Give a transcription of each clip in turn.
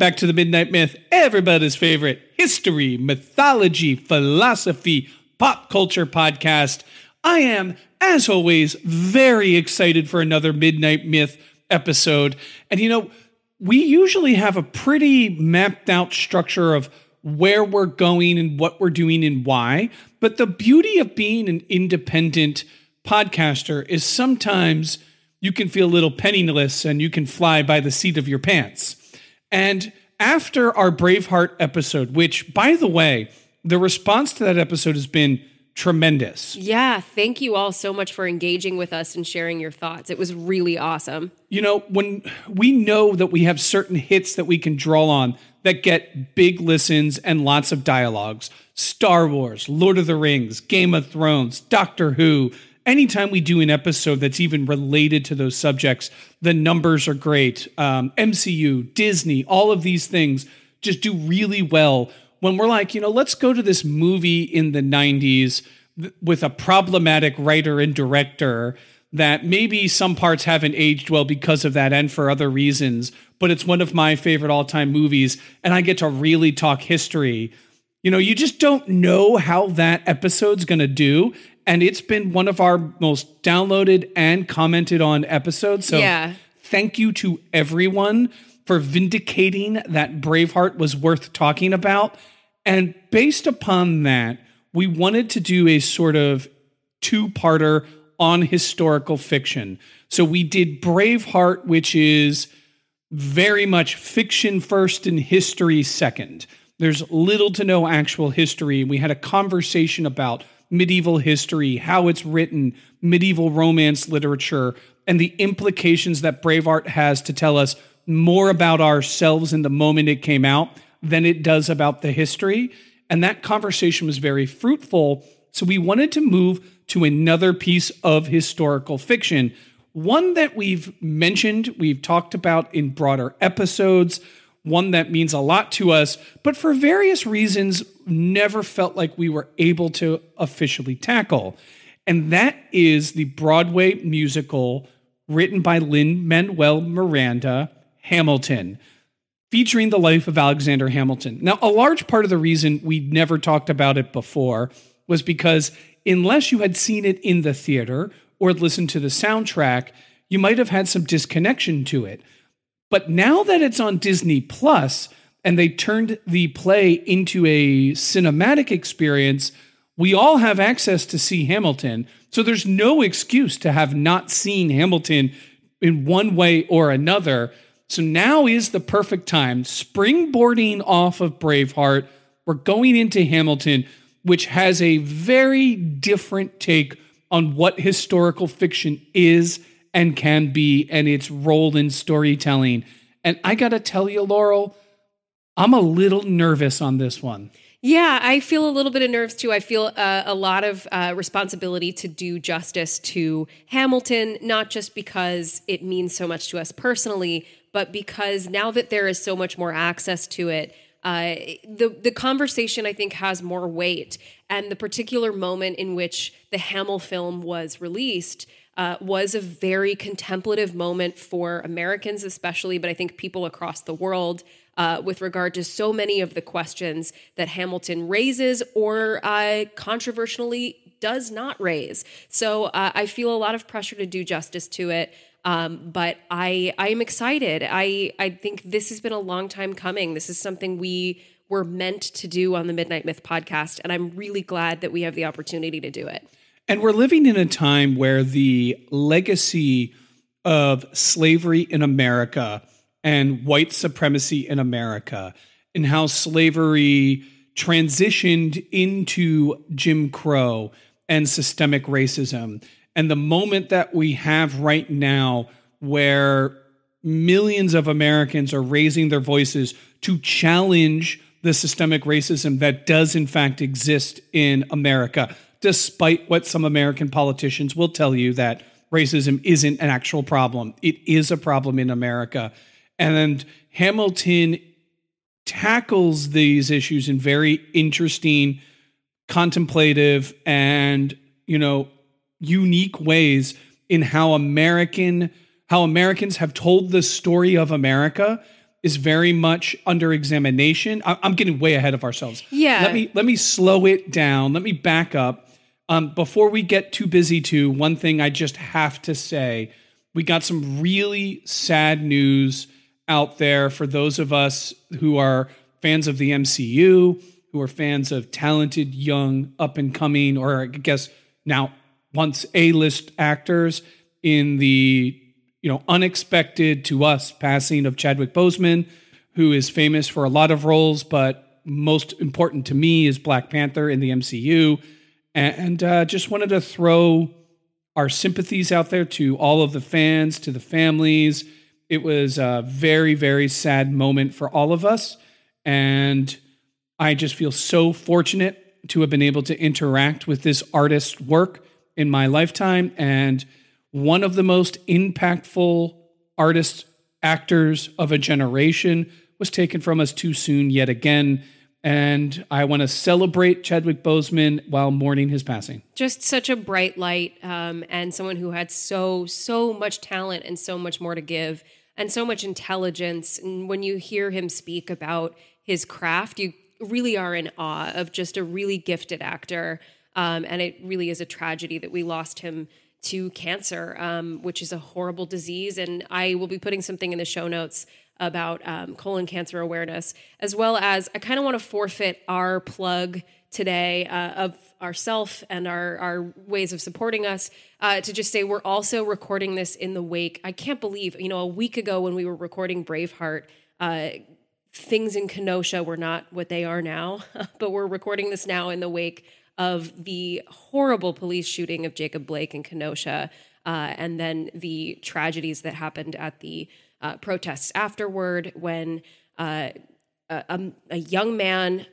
Back to the Midnight Myth, everybody's favorite history, mythology, philosophy, pop culture podcast. I am, as always, very excited for another Midnight Myth episode. And you know, we usually have a pretty mapped out structure of where we're going and what we're doing and why. But the beauty of being an independent podcaster is sometimes you can feel a little penniless and you can fly by the seat of your pants. And after our Braveheart episode, which, by the way, the response to that episode has been tremendous. Yeah, thank you all so much for engaging with us and sharing your thoughts. It was really awesome. You know, when we know that we have certain hits that we can draw on that get big listens and lots of dialogues Star Wars, Lord of the Rings, Game of Thrones, Doctor Who, anytime we do an episode that's even related to those subjects, the numbers are great. Um, MCU, Disney, all of these things just do really well when we're like, you know, let's go to this movie in the 90s with a problematic writer and director that maybe some parts haven't aged well because of that and for other reasons, but it's one of my favorite all time movies. And I get to really talk history. You know, you just don't know how that episode's going to do and it's been one of our most downloaded and commented on episodes. So Yeah. thank you to everyone for vindicating that Braveheart was worth talking about. And based upon that, we wanted to do a sort of two-parter on historical fiction. So we did Braveheart, which is very much fiction first and history second. There's little to no actual history. We had a conversation about medieval history, how it's written, medieval romance literature, and the implications that Braveheart has to tell us more about ourselves in the moment it came out than it does about the history. And that conversation was very fruitful. So we wanted to move to another piece of historical fiction, one that we've mentioned, we've talked about in broader episodes, one that means a lot to us, but for various reasons, never felt like we were able to officially tackle. And that is the Broadway musical written by Lin Manuel Miranda, Hamilton, featuring the life of Alexander Hamilton. Now, a large part of the reason we never talked about it before was because unless you had seen it in the theater or listened to the soundtrack, you might have had some disconnection to it. But now that it's on Disney Plus and they turned the play into a cinematic experience, we all have access to see Hamilton. So there's no excuse to have not seen Hamilton in one way or another. So now is the perfect time. Springboarding off of Braveheart, we're going into Hamilton, which has a very different take on what historical fiction is and can be and its role in storytelling. And I got to tell you, Laurel, I'm a little nervous on this one. Yeah, I feel a little bit of nerves too. I feel uh, a lot of uh, responsibility to do justice to Hamilton, not just because it means so much to us personally, but because now that there is so much more access to it, uh, the the conversation I think has more weight, and the particular moment in which the Hamill film was released uh, was a very contemplative moment for Americans, especially, but I think people across the world. Uh, with regard to so many of the questions that Hamilton raises or uh, controversially does not raise. So uh, I feel a lot of pressure to do justice to it. Um, but I I am excited. I I think this has been a long time coming. This is something we were meant to do on the Midnight Myth podcast, and I'm really glad that we have the opportunity to do it. And we're living in a time where the legacy of slavery in America and white supremacy in America and how slavery transitioned into Jim Crow and systemic racism. And the moment that we have right now, where millions of Americans are raising their voices to challenge the systemic racism that does, in fact, exist in America despite what some American politicians will tell you that racism isn't an actual problem. It is a problem in America. And Hamilton tackles these issues in very interesting, contemplative, and, you know, unique ways in how American how Americans have told the story of America is very much under examination. I'm getting way ahead of ourselves. Yeah. Let me let me slow it down. Let me back up um, before we get too busy, too, one thing I just have to say. We got some really sad news out there for those of us who are fans of the MCU, who are fans of talented, young, up and coming, or I guess now once A list actors in the you know unexpected to us passing of Chadwick Boseman, who is famous for a lot of roles, but most important to me is Black Panther in the MCU and uh, just wanted to throw our sympathies out there to all of the fans, to the families. It was a very, very sad moment for all of us. And I just feel so fortunate to have been able to interact with this artist's work in my lifetime. And one of the most impactful artists, actors of a generation was taken from us too soon yet again and I want to celebrate Chadwick Boseman while mourning his passing. Just such a bright light, um, and someone who had so so much talent and so much more to give, and so much intelligence. And when you hear him speak about his craft, you really are in awe of just a really gifted actor. Um, and it really is a tragedy that we lost him to cancer, um, which is a horrible disease. And I will be putting something in the show notes about um, colon cancer awareness, as well as I kind of want to forfeit our plug today uh, of ourself and our, our ways of supporting us uh, to just say we're also recording this in the wake. I can't believe, you know, a week ago when we were recording Braveheart, uh, things in Kenosha were not what they are now, but we're recording this now in the wake of the horrible police shooting of Jacob Blake in Kenosha, uh, and then the tragedies that happened at the uh, protests afterward when uh, a, a, young man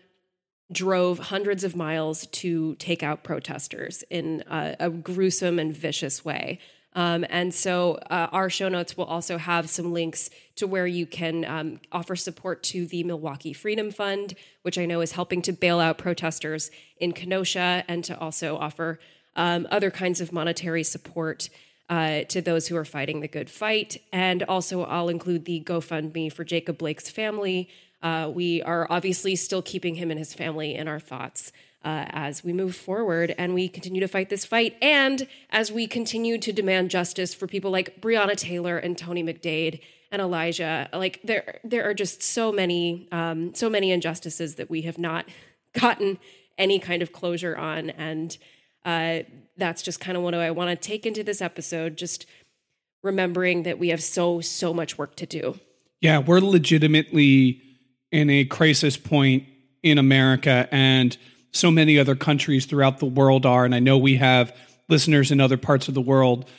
drove hundreds of miles to take out protesters in a, a gruesome and vicious way. Um, and so uh, our show notes will also have some links to where you can um, offer support to the Milwaukee Freedom Fund, which I know is helping to bail out protesters in Kenosha and to also offer um, other kinds of monetary support uh, to those who are fighting the good fight. And also, I'll include the GoFundMe for Jacob Blake's family. Uh, we are obviously still keeping him and his family in our thoughts. Uh, as we move forward and we continue to fight this fight, and as we continue to demand justice for people like Breonna Taylor and Tony McDade and Elijah, like there, there are just so many, um, so many injustices that we have not gotten any kind of closure on, and uh, that's just kind of what I want to take into this episode. Just remembering that we have so, so much work to do. Yeah, we're legitimately in a crisis point in America and so many other countries throughout the world are. And I know we have listeners in other parts of the world.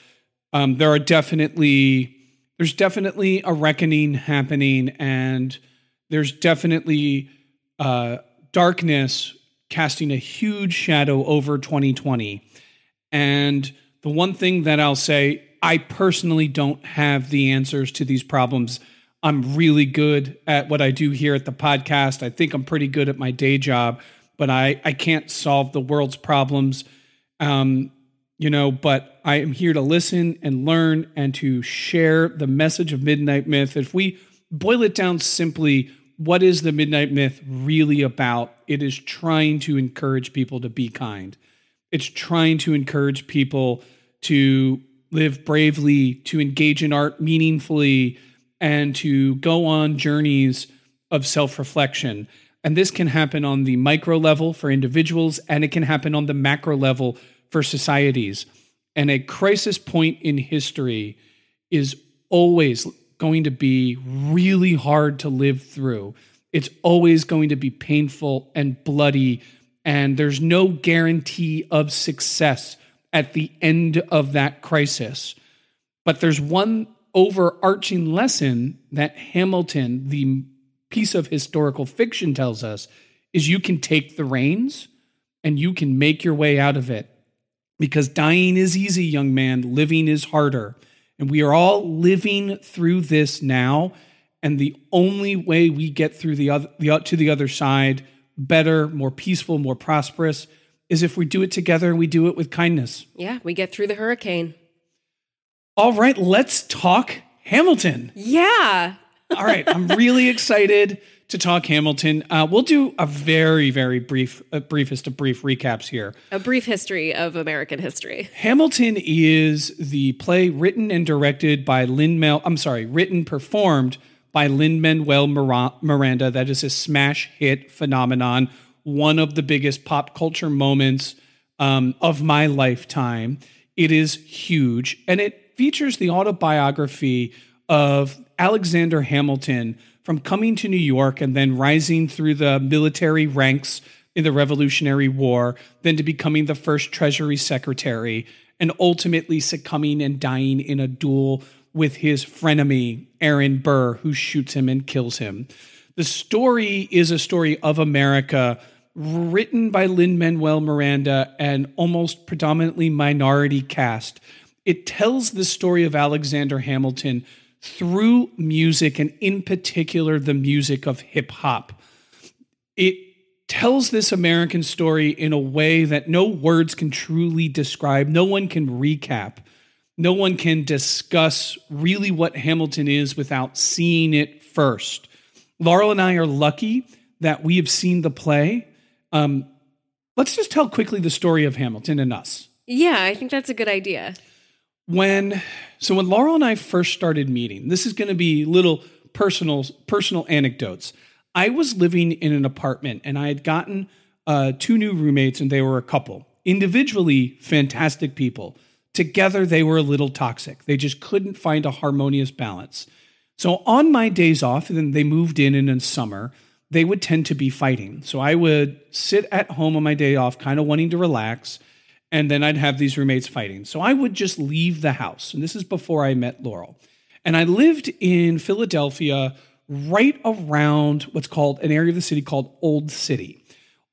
Um, there are definitely, there's definitely a reckoning happening and there's definitely uh, darkness casting a huge shadow over 2020. And the one thing that I'll say, I personally don't have the answers to these problems. I'm really good at what I do here at the podcast. I think I'm pretty good at my day job, but I, I can't solve the world's problems. Um, you know, but I am here to listen and learn and to share the message of Midnight Myth. If we boil it down simply, what is the Midnight Myth really about? It is trying to encourage people to be kind. It's trying to encourage people to live bravely, to engage in art meaningfully, and to go on journeys of self reflection. And this can happen on the micro level for individuals, and it can happen on the macro level for societies. And a crisis point in history is always going to be really hard to live through. It's always going to be painful and bloody, and there's no guarantee of success at the end of that crisis. But there's one overarching lesson that Hamilton, the piece of historical fiction, tells us is you can take the reins and you can make your way out of it. Because dying is easy, young man, living is harder. And we are all living through this now. And the only way we get through the other the, to the other side better, more peaceful, more prosperous is if we do it together and we do it with kindness. Yeah, we get through the hurricane. All right, let's talk Hamilton. Yeah. All right, I'm really excited to talk Hamilton. Uh, we'll do a very, very brief, uh, briefest of brief recaps here. A brief history of American history. Hamilton is the play written and directed by Lin Mel. I'm sorry, written performed by Lin Manuel Miranda. That is a smash hit phenomenon, one of the biggest pop culture moments um, of my lifetime. It is huge, and it features the autobiography of Alexander Hamilton from coming to New York and then rising through the military ranks in the Revolutionary War, then to becoming the first Treasury Secretary, and ultimately succumbing and dying in a duel with his frenemy, Aaron Burr, who shoots him and kills him. The story is a story of America written by Lin Manuel Miranda and almost predominantly minority cast. It tells the story of Alexander Hamilton through music and in particular the music of hip hop. It tells this American story in a way that no words can truly describe, no one can recap. No one can discuss really what Hamilton is without seeing it first. Laurel and I are lucky that we have seen the play. Um, let's just tell quickly the story of Hamilton and us. Yeah, I think that's a good idea when so when Laurel and I first started meeting, this is going to be little personal personal anecdotes. I was living in an apartment and I had gotten uh, two new roommates and they were a couple. Individually, fantastic people. Together, they were a little toxic. They just couldn't find a harmonious balance. So on my days off, and then they moved in in the summer, they would tend to be fighting. So I would sit at home on my day off, kind of wanting to relax and then I'd have these roommates fighting. So I would just leave the house. And this is before I met Laurel. And I lived in Philadelphia right around what's called an area of the city called Old City.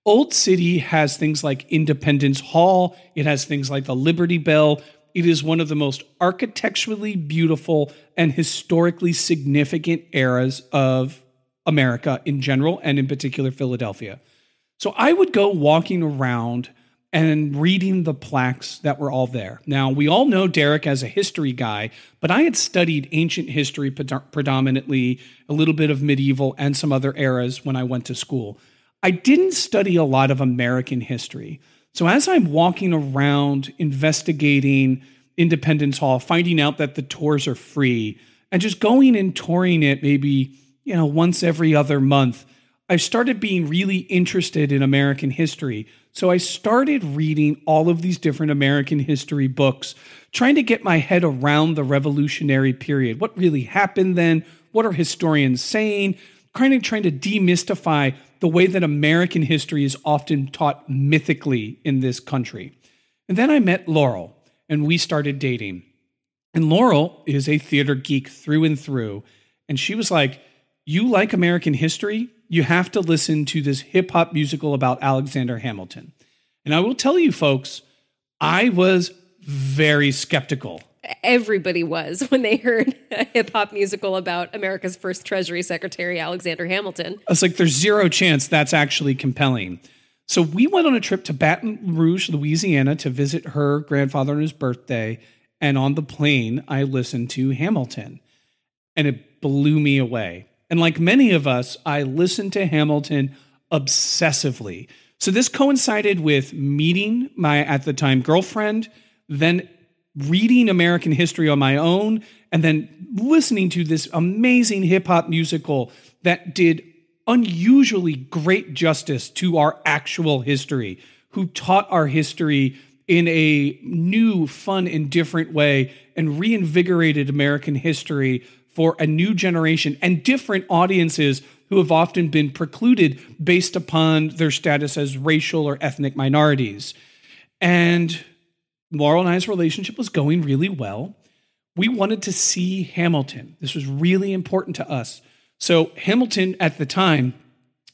Old City has things like Independence Hall, it has things like the Liberty Bell. It is one of the most architecturally beautiful and historically significant eras of America in general, and in particular Philadelphia. So I would go walking around and reading the plaques that were all there. Now, we all know Derek as a history guy, but I had studied ancient history predominantly, a little bit of medieval, and some other eras when I went to school. I didn't study a lot of American history. So, as I'm walking around investigating Independence Hall, finding out that the tours are free, and just going and touring it maybe, you know, once every other month, I started being really interested in American history. So I started reading all of these different American history books, trying to get my head around the Revolutionary period. What really happened then? What are historians saying? Kind of trying to demystify the way that American history is often taught mythically in this country. And then I met Laurel and we started dating. And Laurel is a theater geek through and through. And she was like, You like American history? you have to listen to this hip hop musical about Alexander Hamilton. And I will tell you, folks, I was very skeptical. Everybody was when they heard a hip hop musical about America's first Treasury Secretary, Alexander Hamilton. It's like, there's zero chance that's actually compelling. So we went on a trip to Baton Rouge, Louisiana to visit her grandfather on his birthday. And on the plane, I listened to Hamilton and it blew me away. And like many of us, I listened to Hamilton obsessively. So this coincided with meeting my, at the time, girlfriend, then reading American history on my own, and then listening to this amazing hip hop musical that did unusually great justice to our actual history, who taught our history in a new, fun, and different way and reinvigorated American history for a new generation and different audiences who have often been precluded based upon their status as racial or ethnic minorities. And Laurel and I's relationship was going really well. We wanted to see Hamilton. This was really important to us. So, Hamilton at the time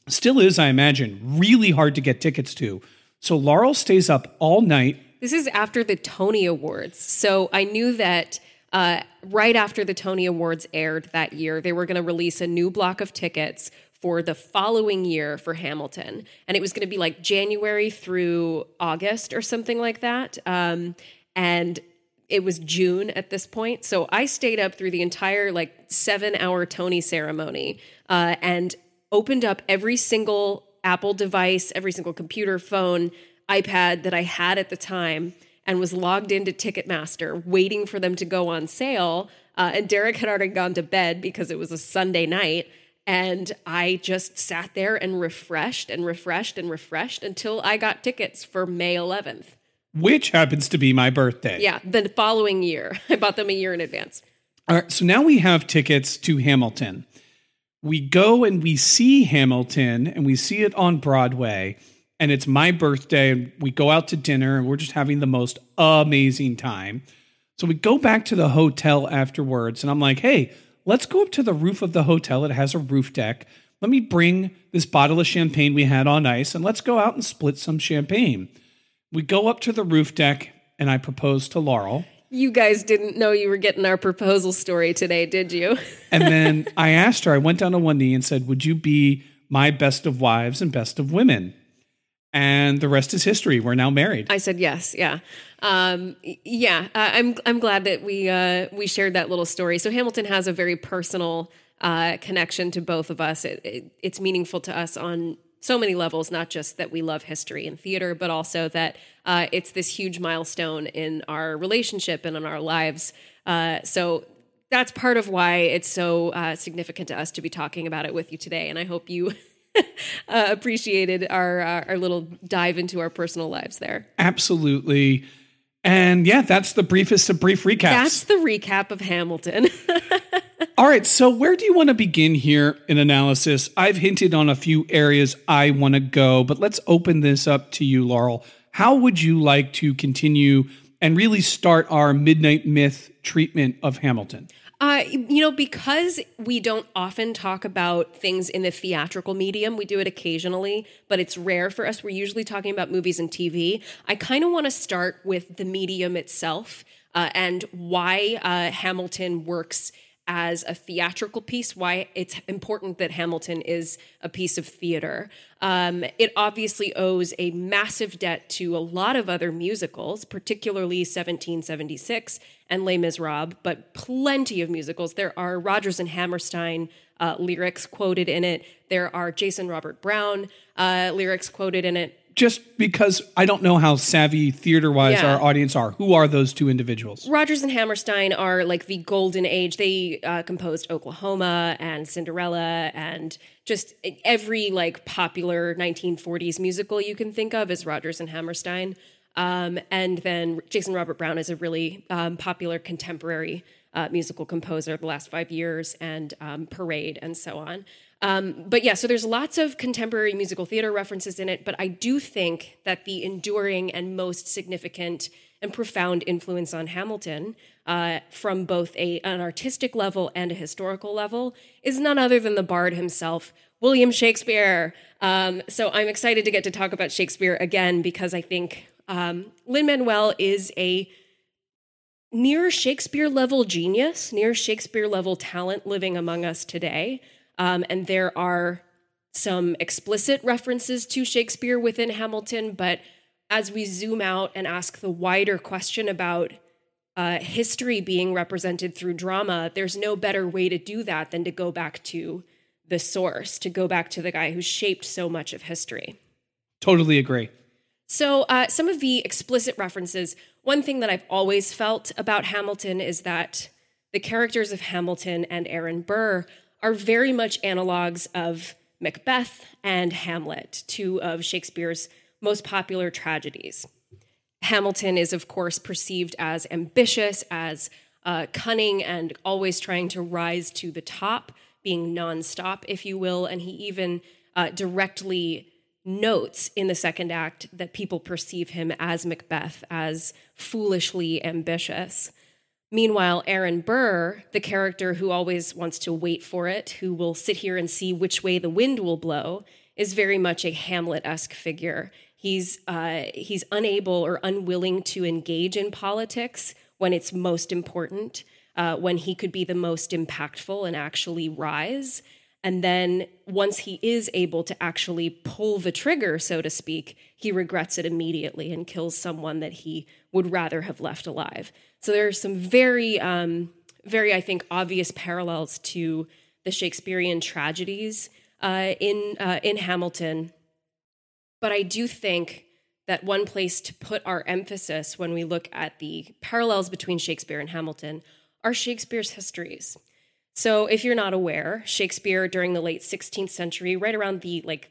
still is, I imagine, really hard to get tickets to. So, Laurel stays up all night. This is after the Tony Awards. So, I knew that uh, right after the Tony Awards aired that year, they were going to release a new block of tickets for the following year for Hamilton. And it was going to be like January through August or something like that. Um, and it was June at this point. So I stayed up through the entire like seven hour Tony ceremony uh, and opened up every single Apple device, every single computer, phone, iPad that I had at the time and was logged into Ticketmaster waiting for them to go on sale. Uh, and Derek had already gone to bed because it was a Sunday night. And I just sat there and refreshed and refreshed and refreshed until I got tickets for May 11th which happens to be my birthday. Yeah, the following year. I bought them a year in advance. All right, so now we have tickets to Hamilton. We go and we see Hamilton and we see it on Broadway and it's my birthday and we go out to dinner and we're just having the most amazing time. So we go back to the hotel afterwards and I'm like, "Hey, let's go up to the roof of the hotel. It has a roof deck. Let me bring this bottle of champagne we had on ice and let's go out and split some champagne." We go up to the roof deck and I propose to Laurel. You guys didn't know you were getting our proposal story today, did you? and then I asked her, I went down on one knee and said, Would you be my best of wives and best of women? And the rest is history. We're now married. I said yes. Yeah, um, yeah. Uh, I'm I'm glad that we uh, we shared that little story. So Hamilton has a very personal uh, connection to both of us. It, it, it's meaningful to us on so many levels, not just that we love history and theater, but also that uh, it's this huge milestone in our relationship and in our lives. Uh, so that's part of why it's so uh, significant to us to be talking about it with you today. And I hope you uh, appreciated our, our, our little dive into our personal lives there. Absolutely. And yeah, that's the briefest of brief recaps. That's the recap of Hamilton. All right, so where do you want to begin here in analysis? I've hinted on a few areas I want to go, but let's open this up to you, Laurel. How would you like to continue and really start our Midnight Myth treatment of Hamilton? Uh, you know, because we don't often talk about things in the theatrical medium, we do it occasionally, but it's rare for us. We're usually talking about movies and TV. I kind of want to start with the medium itself uh, and why uh, Hamilton works as a theatrical piece, why it's important that Hamilton is a piece of theater. Um, it obviously owes a massive debt to a lot of other musicals, particularly 1776 and Les Miserables, but plenty of musicals. There are Rodgers and Hammerstein uh, lyrics quoted in it. There are Jason Robert Brown uh, lyrics quoted in it just because I don't know how savvy theater wise yeah. our audience are. Who are those two individuals? Rodgers and Hammerstein are like the golden age. They uh, composed Oklahoma and Cinderella and just every like popular 1940s musical you can think of is Rodgers and Hammerstein. Um, and then Jason Robert Brown is a really um, popular contemporary uh, musical composer the last five years, and um, Parade and so on. Um, but yeah, so there's lots of contemporary musical theater references in it, but I do think that the enduring and most significant and profound influence on Hamilton uh, from both a, an artistic level and a historical level is none other than the bard himself, William Shakespeare. Um, so I'm excited to get to talk about Shakespeare again because I think um, Lin Manuel is a near Shakespeare level genius, near Shakespeare level talent living among us today. Um, and there are some explicit references to Shakespeare within Hamilton, but as we zoom out and ask the wider question about uh, history being represented through drama, there's no better way to do that than to go back to the source, to go back to the guy who shaped so much of history. Totally agree. So, uh, some of the explicit references one thing that I've always felt about Hamilton is that the characters of Hamilton and Aaron Burr are very much analogs of Macbeth and Hamlet, two of Shakespeare's most popular tragedies. Hamilton is, of course, perceived as ambitious, as uh, cunning, and always trying to rise to the top, being nonstop, if you will. And he even uh, directly notes in the second act that people perceive him as Macbeth, as foolishly ambitious. Meanwhile, Aaron Burr, the character who always wants to wait for it, who will sit here and see which way the wind will blow, is very much a Hamlet esque figure. He's, uh, he's unable or unwilling to engage in politics when it's most important, uh, when he could be the most impactful and actually rise. And then once he is able to actually pull the trigger, so to speak, he regrets it immediately and kills someone that he would rather have left alive. So there are some very, um, very, I think, obvious parallels to the Shakespearean tragedies uh, in uh, in Hamilton. But I do think that one place to put our emphasis when we look at the parallels between Shakespeare and Hamilton are Shakespeare's histories. So, if you're not aware, Shakespeare during the late 16th century, right around the like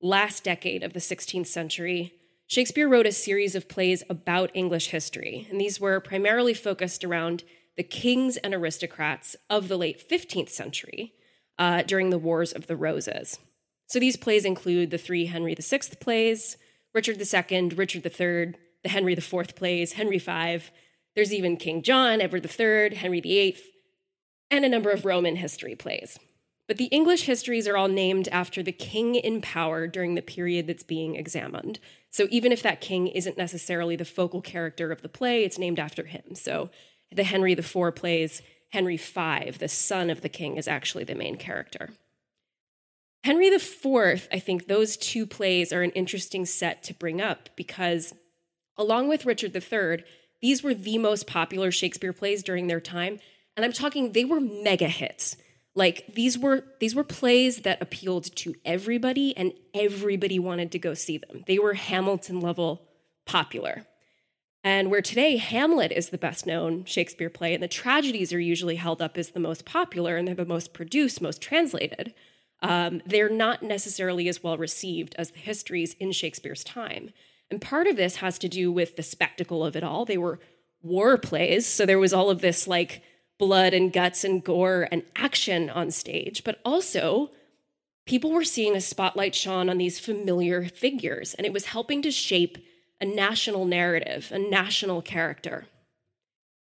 last decade of the 16th century, Shakespeare wrote a series of plays about English history, and these were primarily focused around the kings and aristocrats of the late 15th century uh, during the Wars of the Roses. So these plays include the three Henry VI plays, Richard II, Richard III, the Henry IV plays, Henry V. There's even King John, Edward III, Henry VIII, and a number of Roman history plays. But the English histories are all named after the king in power during the period that's being examined. So even if that king isn't necessarily the focal character of the play, it's named after him. So the Henry IV plays Henry V, the son of the king, is actually the main character. Henry IV, I think those two plays are an interesting set to bring up because, along with Richard III, these were the most popular Shakespeare plays during their time, and I'm talking they were mega hits. Like these were these were plays that appealed to everybody and everybody wanted to go see them. They were Hamilton level popular. And where today Hamlet is the best known Shakespeare play and the tragedies are usually held up as the most popular and they're the most produced, most translated, um, they're not necessarily as well received as the histories in Shakespeare's time. And part of this has to do with the spectacle of it all. They were war plays, so there was all of this like blood and guts and gore and action on stage, but also people were seeing a spotlight shone on these familiar figures, and it was helping to shape a national narrative, a national character.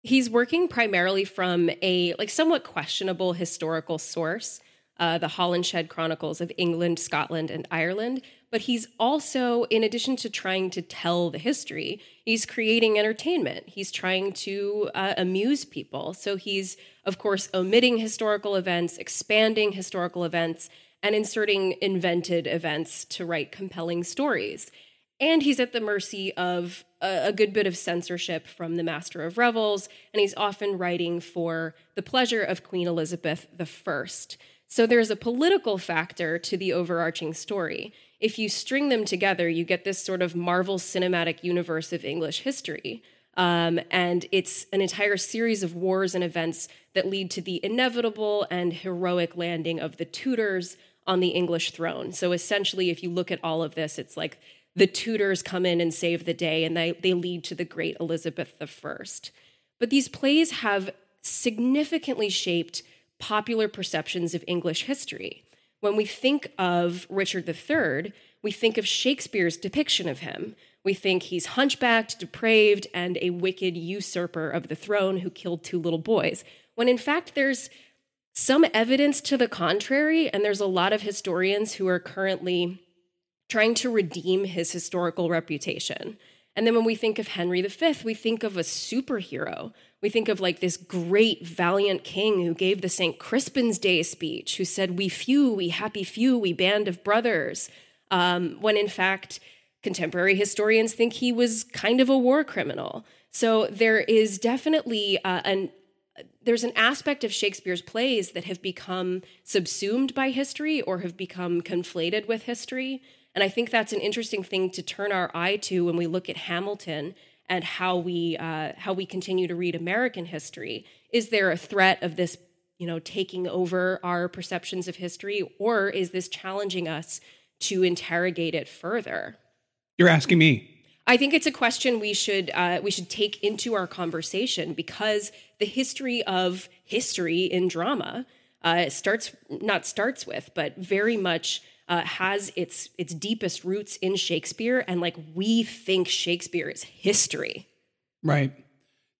He's working primarily from a like somewhat questionable historical source, uh, the Holinshed Chronicles of England, Scotland, and Ireland, but he's also, in addition to trying to tell the history, he's creating entertainment. He's trying to uh, amuse people. So he's, of course, omitting historical events, expanding historical events, and inserting invented events to write compelling stories. And he's at the mercy of a, a good bit of censorship from the Master of Revels, and he's often writing for the pleasure of Queen Elizabeth I. So there's a political factor to the overarching story if you string them together, you get this sort of Marvel cinematic universe of English history. Um, and it's an entire series of wars and events that lead to the inevitable and heroic landing of the Tudors on the English throne. So essentially, if you look at all of this, it's like the Tudors come in and save the day, and they, they lead to the great Elizabeth I. But these plays have significantly shaped popular perceptions of English history. When we think of Richard III, we think of Shakespeare's depiction of him. We think he's hunchbacked, depraved, and a wicked usurper of the throne who killed two little boys. When in fact, there's some evidence to the contrary, and there's a lot of historians who are currently trying to redeem his historical reputation. And then when we think of Henry V, we think of a superhero. We think of like this great, valiant king who gave the St. Crispin's Day speech, who said, We few, we happy few, we band of brothers. Um, when in fact, contemporary historians think he was kind of a war criminal. So there is definitely uh, an there's an aspect of Shakespeare's plays that have become subsumed by history or have become conflated with history. And I think that's an interesting thing to turn our eye to when we look at Hamilton and how we uh, how we continue to read American history. Is there a threat of this, you know, taking over our perceptions of history, or is this challenging us to interrogate it further? You're asking me. I think it's a question we should uh, we should take into our conversation because the history of history in drama uh, starts not starts with, but very much uh, has its its deepest roots in Shakespeare, and like we think Shakespeare is history. Right.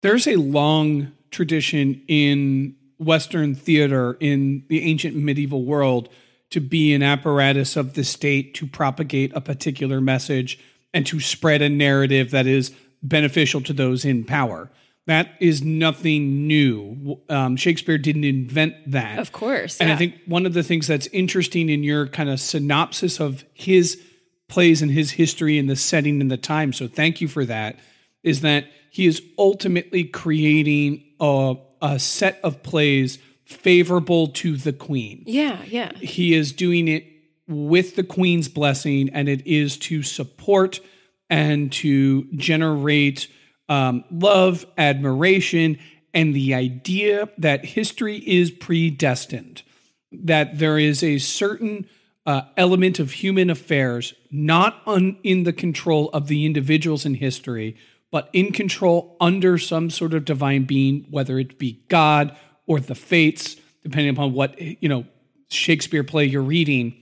There's a long tradition in Western theater in the ancient medieval world to be an apparatus of the state to propagate a particular message and to spread a narrative that is beneficial to those in power. That is nothing new. Um, Shakespeare didn't invent that. Of course. And yeah. I think one of the things that's interesting in your kind of synopsis of his plays and his history and the setting and the time, so thank you for that, is that he is ultimately creating a, a set of plays favorable to the queen. Yeah, yeah. He is doing it with the queen's blessing, and it is to support and to generate um, love, admiration, and the idea that history is predestined, that there is a certain uh, element of human affairs not un- in the control of the individuals in history, but in control under some sort of divine being, whether it be God or the fates, depending upon what you know Shakespeare play you're reading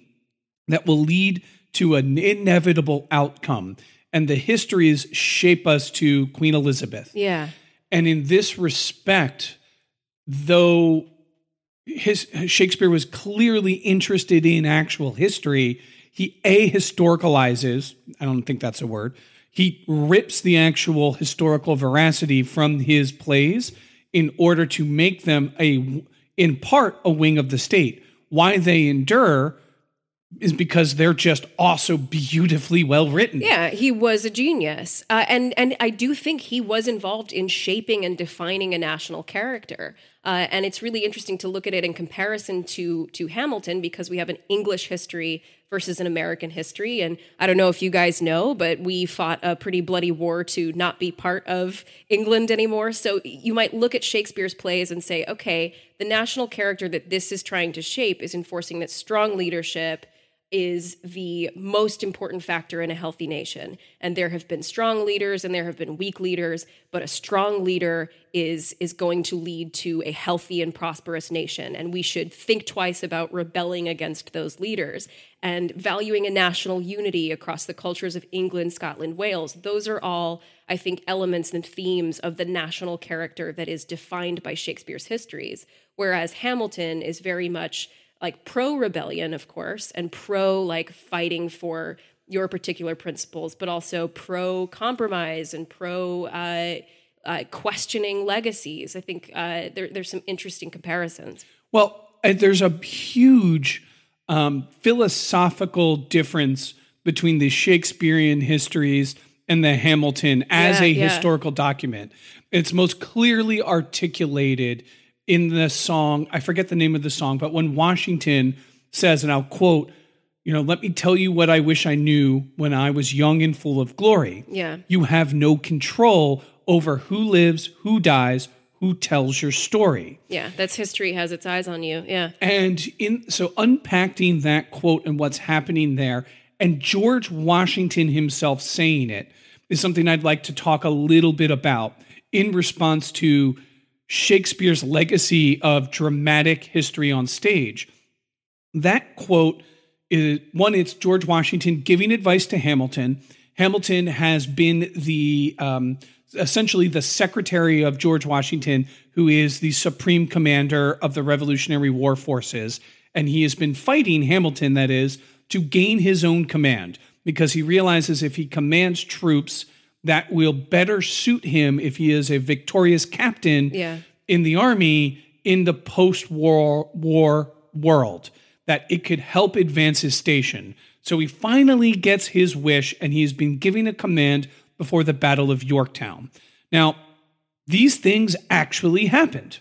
that will lead to an inevitable outcome. And the histories shape us to Queen Elizabeth. Yeah. And in this respect, though his Shakespeare was clearly interested in actual history, he a historicalizes, I don't think that's a word. He rips the actual historical veracity from his plays in order to make them a in part a wing of the state. Why they endure is because they're just also beautifully well written. Yeah, he was a genius, uh, and and I do think he was involved in shaping and defining a national character. Uh, and it's really interesting to look at it in comparison to to Hamilton because we have an English history versus an American history. And I don't know if you guys know, but we fought a pretty bloody war to not be part of England anymore. So you might look at Shakespeare's plays and say, okay, the national character that this is trying to shape is enforcing that strong leadership is the most important factor in a healthy nation. And there have been strong leaders and there have been weak leaders, but a strong leader is is going to lead to a healthy and prosperous nation. And we should think twice about rebelling against those leaders and valuing a national unity across the cultures of England, Scotland, Wales. Those are all, I think, elements and themes of the national character that is defined by Shakespeare's histories. Whereas Hamilton is very much like pro rebellion, of course, and pro like fighting for your particular principles, but also pro compromise and pro uh, uh, questioning legacies. I think uh, there, there's some interesting comparisons. Well, there's a huge um, philosophical difference between the Shakespearean histories and the Hamilton as Yeah, a yeah. historical document. It's most clearly articulated in the song. I forget the name of the song, but when Washington says, and I'll quote, you know, let me tell you what I wish I knew when I was young and full of glory. Yeah. You have no control over who lives, who dies, who tells your story. Yeah, that's history has its eyes on you. Yeah. And in so unpacking that quote and what's happening there, and George Washington himself saying it is something I'd like to talk a little bit about in response to Shakespeare's legacy of dramatic history on stage. That quote is one, it's George Washington giving advice to Hamilton. Hamilton has been the um, essentially the secretary of George Washington, who is the supreme commander of the Revolutionary War forces. And he has been fighting Hamilton, that is, to gain his own command because he realizes if he commands troops, that will better suit him if he is a victorious captain Yeah. in the army in the post-war war world that it could help advance his station. So he finally gets his wish and he's been given a command before the Battle of Yorktown. Now, these things actually happened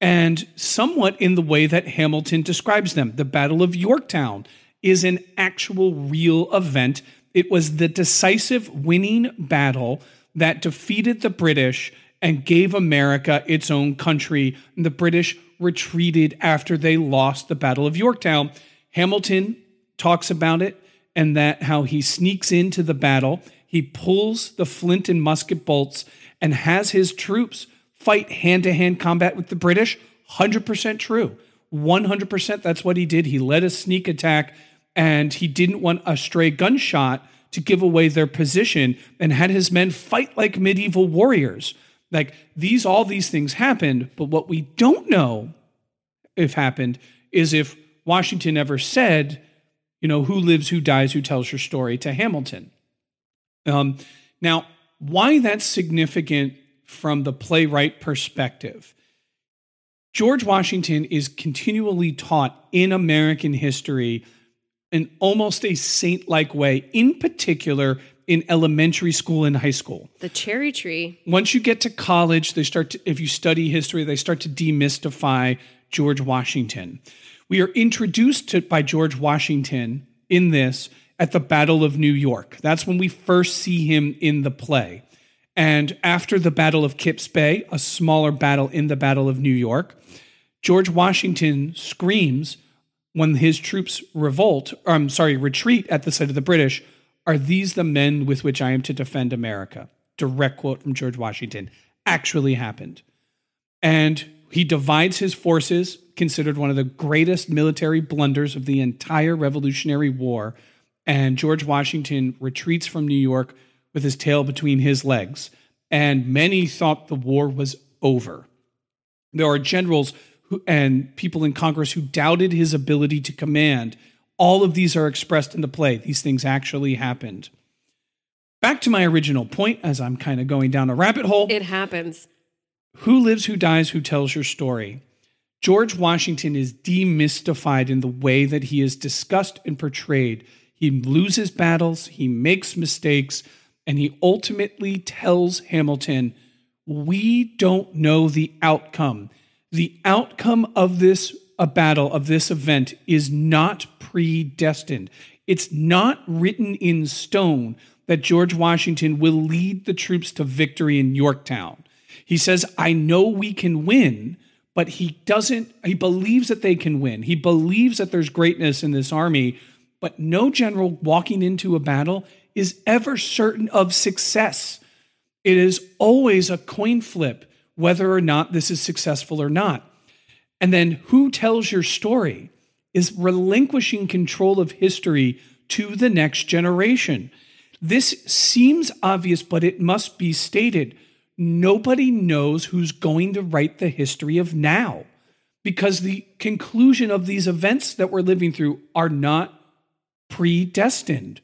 and somewhat in the way that Hamilton describes them. The Battle of Yorktown is an actual real event. It was the decisive winning battle that defeated the British and gave America its own country. And the British retreated after they lost the Battle of Yorktown. Hamilton talks about it and that how he sneaks into the battle, he pulls the flint and musket bolts and has his troops fight hand to hand combat with the British. 100% true. 100% that's what he did. He led a sneak attack and he didn't want a stray gunshot to give away their position and had his men fight like medieval warriors. Like these, all these things happened, but what we don't know if happened is if Washington ever said, you know, who lives, who dies, who tells your story to Hamilton. Um, now, why that's significant from the playwright perspective. George Washington is continually taught in American history in almost a saint like way, in particular in elementary school and high school. The cherry tree. Once you get to college, they start to, if you study history, they start to demystify George Washington. We are introduced to by George Washington in this at the Battle of New York. That's when we first see him in the play. And after the Battle of Kips Bay, a smaller battle in the Battle of New York, George Washington screams when his troops revolt, or I'm sorry, retreat at the sight of the British, are these the men with which I am to defend America? Direct quote from George Washington. Actually happened. And he divides his forces, considered one of the greatest military blunders of the entire Revolutionary War. And George Washington retreats from New York with his tail between his legs. And many thought the war was over. There are generals who, and people in Congress who doubted his ability to command. All of these are expressed in the play. These things actually happened. Back to my original point, as I'm kind of going down a rabbit hole. It happens. Who lives, who dies, who tells your story? George Washington is demystified in the way that he is discussed and portrayed. He loses battles, he makes mistakes, and he ultimately tells Hamilton, We don't know the outcome. The outcome of this a battle, of this event, is not predestined. It's not written in stone that George Washington will lead the troops to victory in Yorktown. He says, I know we can win, but he doesn't, he believes that they can win. He believes that there's greatness in this army, but no general walking into a battle is ever certain of success. It is always a coin flip whether or not this is successful or not. And then who tells your story is relinquishing control of history to the next generation. This seems obvious, but it must be stated. Nobody knows who's going to write the history of now because the conclusion of these events that we're living through are not predestined.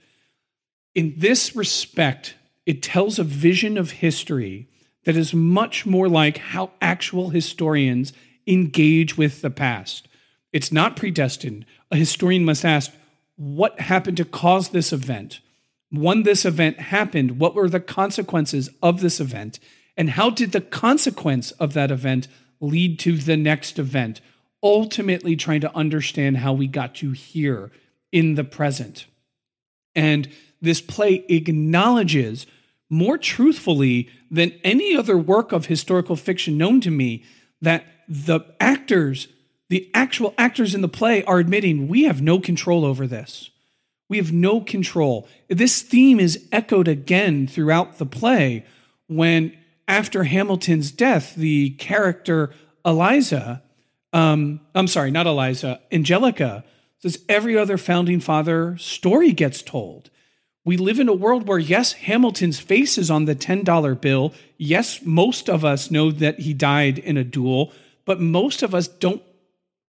In this respect, it tells a vision of history that is much more like how actual historians engage with the past. It's not predestined. A historian must ask, what happened to cause this event? When this event happened, what were the consequences of this event? And how did the consequence of that event lead to the next event? Ultimately, trying to understand how we got to here in the present. And this play acknowledges more truthfully than any other work of historical fiction known to me that the actors, the actual actors in the play, are admitting we have no control over this. We have no control. This theme is echoed again throughout the play when, after Hamilton's death, the character Eliza, um, I'm sorry, not Eliza, Angelica, says every other founding father story gets told. We live in a world where, yes, Hamilton's face is on the $10 bill. Yes, most of us know that he died in a duel, but most of us don't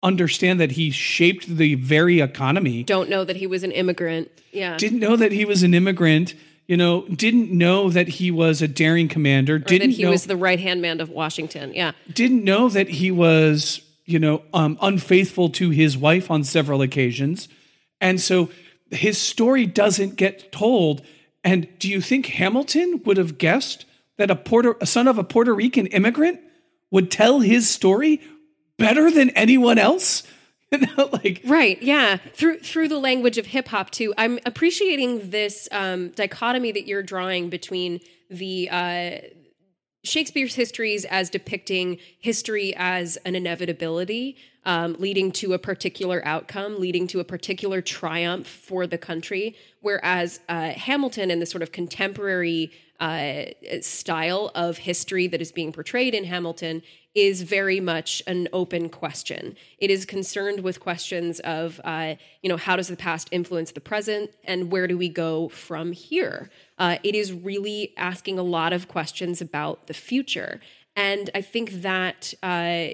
understand that he shaped the very economy. Don't know that he was an immigrant. Yeah. Didn't know that he was an immigrant. You know, didn't know that he was a daring commander. Or didn't that he know, was the right hand man of Washington. Yeah. didn't know that he was, you know, um, unfaithful to his wife on several occasions. And so his story doesn't get told. And do you think Hamilton would have guessed that a Puerto a son of a Puerto Rican immigrant would tell his story better than anyone else? Like Right. Yeah. Through through the language of hip hop too. I'm appreciating this um, dichotomy that you're drawing between the uh, Shakespeare's histories as depicting history as an inevitability, um, leading to a particular outcome, leading to a particular triumph for the country, whereas uh, Hamilton and the sort of contemporary uh, style of history that is being portrayed in Hamilton is very much an open question. It is concerned with questions of, uh, you know, how does the past influence the present, and where do we go from here? Uh, it is really asking a lot of questions about the future, and I think that, uh,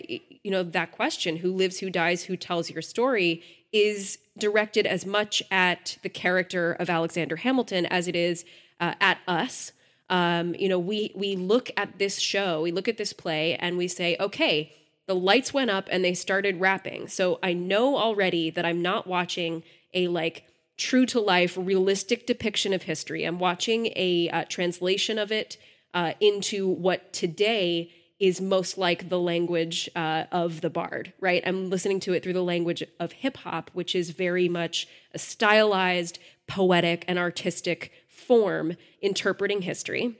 you know, that question, "Who lives, who dies, who tells your story," is directed as much at the character of Alexander Hamilton as it is uh, at us um, you know, we we look at this show, we look at this play, and we say, okay, the lights went up and they started rapping. So I know already that I'm not watching a like true to life, realistic depiction of history. I'm watching a uh, translation of it uh, into what today is most like the language uh, of the bard, right? I'm listening to it through the language of hip hop, which is very much a stylized, poetic, and artistic form interpreting history.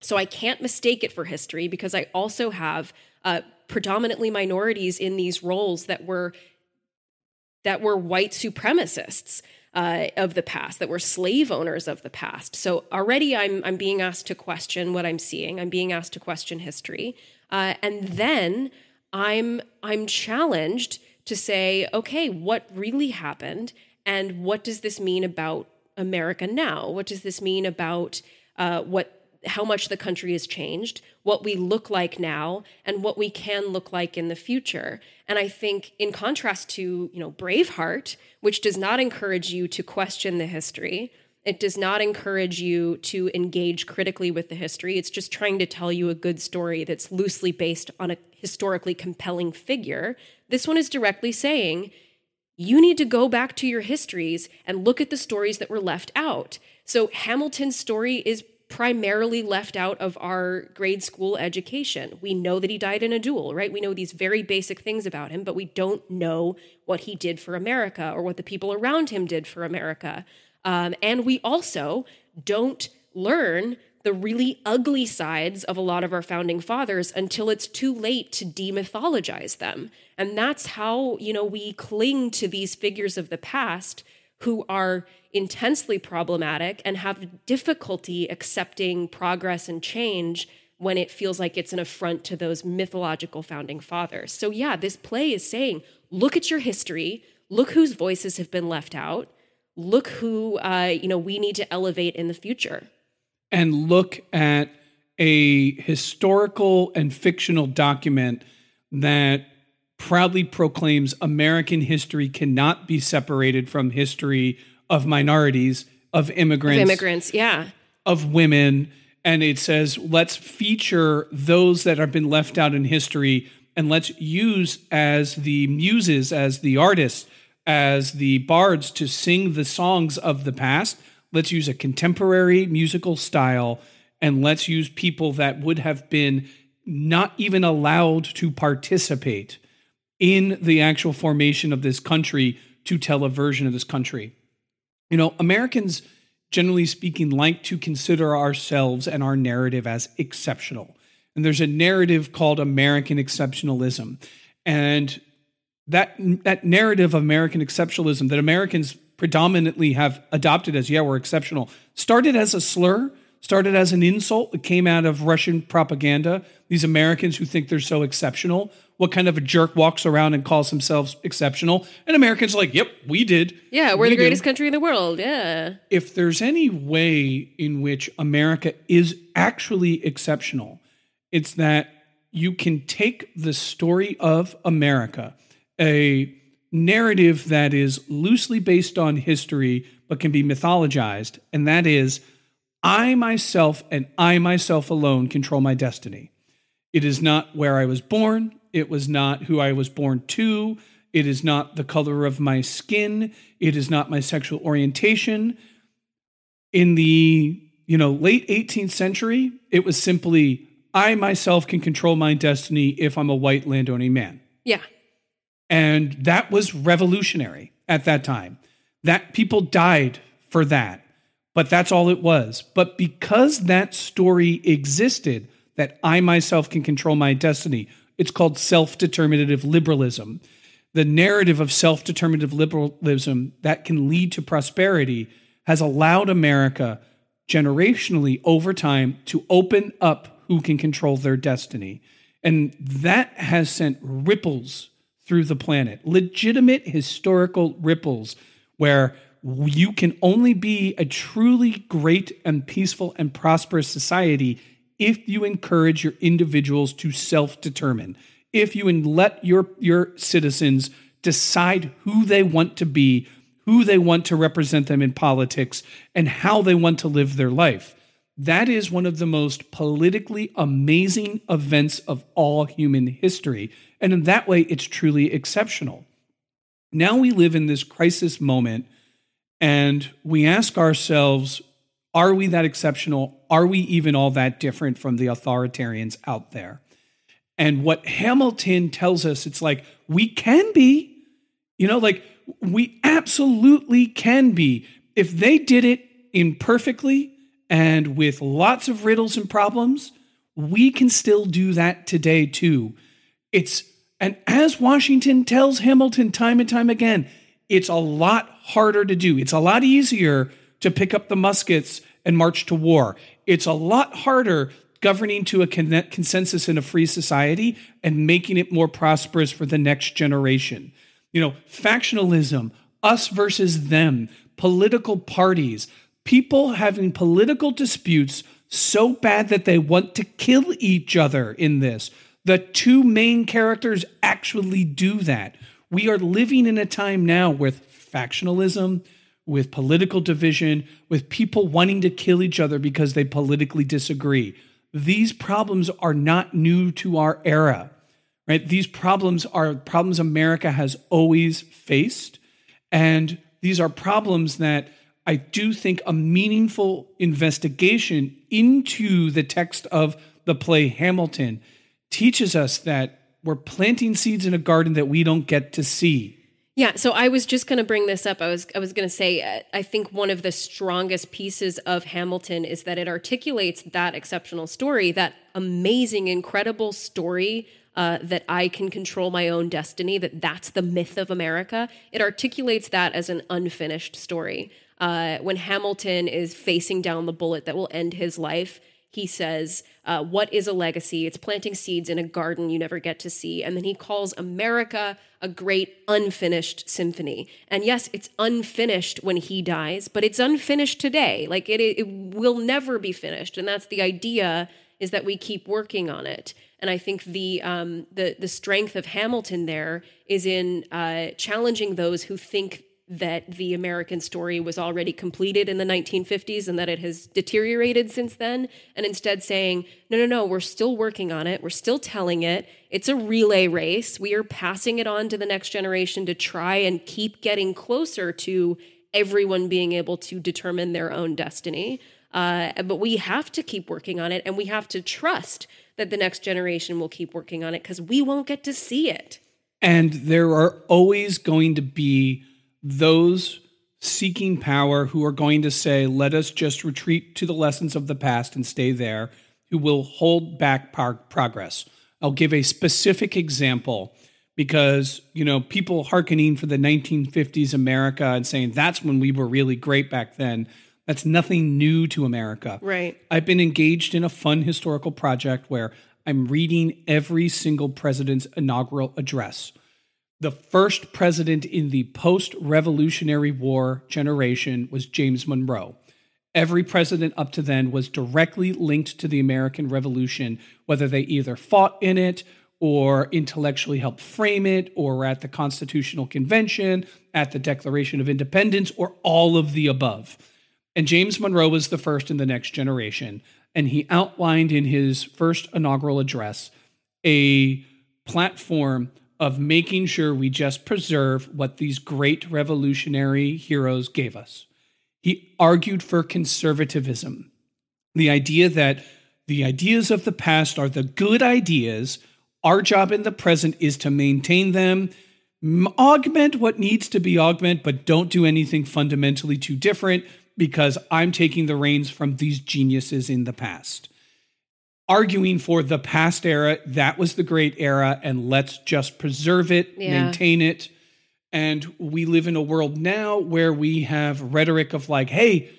So I can't mistake it for history because I also have uh, predominantly minorities in these roles that were that were white supremacists uh, of the past, that were slave owners of the past. So already I'm I'm being asked to question what I'm seeing. I'm being asked to question history, uh, and then I'm I'm challenged to say, okay, what really happened, and what does this mean about America now? What does this mean about uh, what how much the country has changed, what we look like now, and what we can look like in the future. And I think, in contrast to you know Braveheart, which does not encourage you to question the history, it does not encourage you to engage critically with the history. It's just trying to tell you a good story that's loosely based on a historically compelling figure. This one is directly saying you need to go back to your histories and look at the stories that were left out. So Hamilton's story is primarily left out of our grade school education. We know that he died in a duel, right? We know these very basic things about him, but we don't know what he did for America or what the people around him did for America. Um, and we also don't learn the really ugly sides of a lot of our founding fathers until it's too late to demythologize them. And that's how, you know, we cling to these figures of the past who are intensely problematic and have difficulty accepting progress and change when it feels like it's an affront to those mythological founding fathers. So, yeah, this play is saying look at your history, look whose voices have been left out, look who uh, you know we need to elevate in the future and look at a historical and fictional document that proudly proclaims American history cannot be separated from history of minorities, of immigrants, of immigrants, yeah, of women. And it says, let's feature those that have been left out in history and let's use as the muses, as the artists, as the bards to sing the songs of the past Let's use a contemporary musical style and let's use people that would have been not even allowed to participate in the actual formation of this country to tell a version of this country. You know, Americans, generally speaking, like to consider ourselves and our narrative as exceptional. And there's a narrative called American exceptionalism. And that, that narrative of American exceptionalism that Americans predominantly have adopted as yeah we're exceptional started as a slur started as an insult It came out of Russian propaganda. These Americans who think they're so exceptional. What kind of a jerk walks around and calls themselves exceptional? And Americans are like, yep, we did. Yeah, we're We the do." greatest country in the world. Yeah. if there's any way in which America is actually exceptional, it's that you can take the story of America, a narrative that is loosely based on history but can be mythologized, and that is I myself and I myself alone control my destiny. It is not where I was born. It was not who I was born to. It is not the color of my skin. It is not my sexual orientation. In the you know late 18th century, it was simply I myself can control my destiny if I'm a white landowning man. Yeah. And that was revolutionary at that time. That people died for that. But that's all it was. But because that story existed, that I myself can control my destiny, it's called self determinative liberalism. The narrative of self determinative liberalism that can lead to prosperity has allowed America generationally over time to open up who can control their destiny. And that has sent ripples through the planet, legitimate historical ripples where you can only be a truly great and peaceful and prosperous society if you encourage your individuals to self-determine if you let your your citizens decide who they want to be who they want to represent them in politics and how they want to live their life that is one of the most politically amazing events of all human history. And in that way it's truly exceptional. Now we live in this crisis moment and we ask ourselves are we that exceptional? Are we even all that different from the authoritarians out there? And what Hamilton tells us, it's like we can be, you know, like we absolutely can be. If they did it imperfectly and with lots of riddles and problems, we can still do that today too. It's, and as Washington tells Hamilton time and time again, it's a lot harder to do. It's a lot easier to pick up the muskets and march to war. It's a lot harder governing to a con- consensus in a free society and making it more prosperous for the next generation. You know, factionalism, us versus them, political parties, people having political disputes so bad that they want to kill each other in this. The two main characters actually do that. We are living in a time now with factionalism, with political division, with people wanting to kill each other because they politically disagree. These problems are not new to our era, right? These problems are problems America has always faced. And these are problems that I do think a meaningful investigation into the text of the play Hamilton teaches us that we're planting seeds in a garden that we don't get to see. Yeah, so I was just going to bring this up. I was I was going to say uh, I think one of the strongest pieces of Hamilton is that it articulates that exceptional story, that amazing, incredible story uh, that I can control my own destiny. That that's the myth of America. It articulates that as an unfinished story. Uh, when Hamilton is facing down the bullet that will end his life, he says, uh, What is a legacy? It's planting seeds in a garden you never get to see. And then he calls America a great unfinished symphony. And yes, it's unfinished when he dies, but it's unfinished today. Like it, it will never be finished. And that's the idea is that we keep working on it. And I think the um, the the strength of Hamilton there is in uh, challenging those who think that the American story was already completed in the 1950s and that it has deteriorated since then, and instead saying, no, no, no, we're still working on it. We're still telling it. It's a relay race. We are passing it on to the next generation to try and keep getting closer to everyone being able to determine their own destiny. Uh, but we have to keep working on it, and we have to trust that the next generation will keep working on it because we won't get to see it. And there are always going to be those seeking power who are going to say, let us just retreat to the lessons of the past and stay there, who will hold back par- progress. I'll give a specific example because, you know, people hearkening for the 1950s America and saying that's when we were really great back then. That's nothing new to America. Right. I've been engaged in a fun historical project where I'm reading every single president's inaugural address. The first president in the post Revolutionary War generation was James Monroe. Every president up to then was directly linked to the American Revolution, whether they either fought in it or intellectually helped frame it, or at the Constitutional Convention, at the Declaration of Independence, or all of the above. And James Monroe was the first in the next generation. And he outlined in his first inaugural address a platform of making sure we just preserve what these great revolutionary heroes gave us. He argued for conservatism, the idea that the ideas of the past are the good ideas. Our job in the present is to maintain them, augment what needs to be augmented, but don't do anything fundamentally too different because I'm taking the reins from these geniuses in the past. Arguing for the past era, that was the great era, and let's just preserve it, Yeah. maintain it. And we live in a world now where we have rhetoric of like, hey,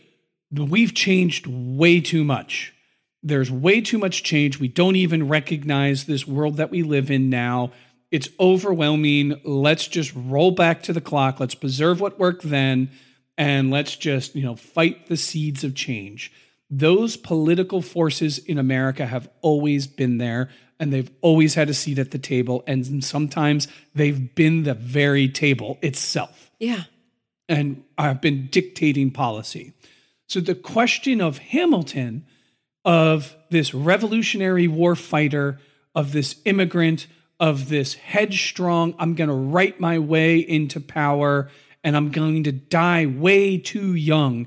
we've changed way too much. There's way too much change. We don't even recognize this world that we live in now. It's overwhelming. Let's just roll back to the clock. Let's preserve what worked then and let's just, you know, fight the seeds of change. Those political forces in America have always been there and they've always had a seat at the table and sometimes they've been the very table itself Yeah. and I've been dictating policy. So the question of Hamilton, of this Revolutionary War fighter, of this immigrant, of this headstrong, I'm going to write my way into power and I'm going to die way too young.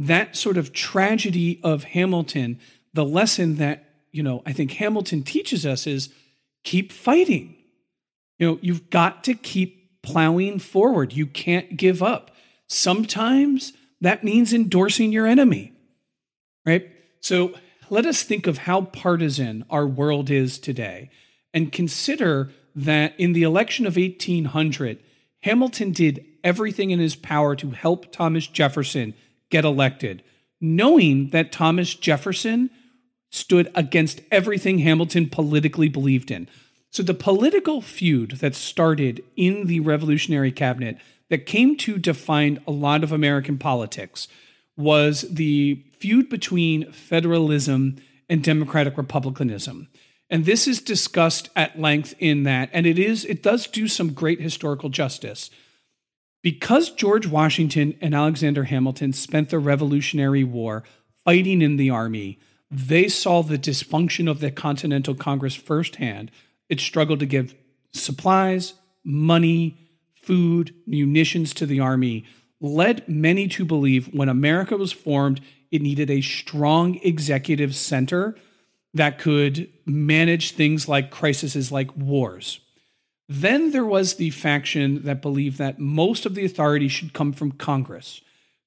That sort of tragedy of Hamilton, the lesson that, you know, I think Hamilton teaches us is keep fighting. You know, you've got to keep plowing forward. You can't give up. Sometimes that means endorsing your enemy, right? So let us think of how partisan our world is today and consider that in the election of 1800, Hamilton did everything in his power to help Thomas Jefferson get elected, knowing that Thomas Jefferson stood against everything Hamilton politically believed in. So the political feud that started in the Revolutionary Cabinet that came to define a lot of American politics was the feud between federalism and democratic republicanism. And this is discussed at length in that and it is it does do some great historical justice. Because George Washington and Alexander Hamilton spent the Revolutionary War fighting in the army, they saw the dysfunction of the Continental Congress firsthand. It struggled to give supplies, money, food, munitions to the army, led many to believe when America was formed, it needed a strong executive center that could manage things like crises like wars. Then there was the faction that believed that most of the authority should come from Congress.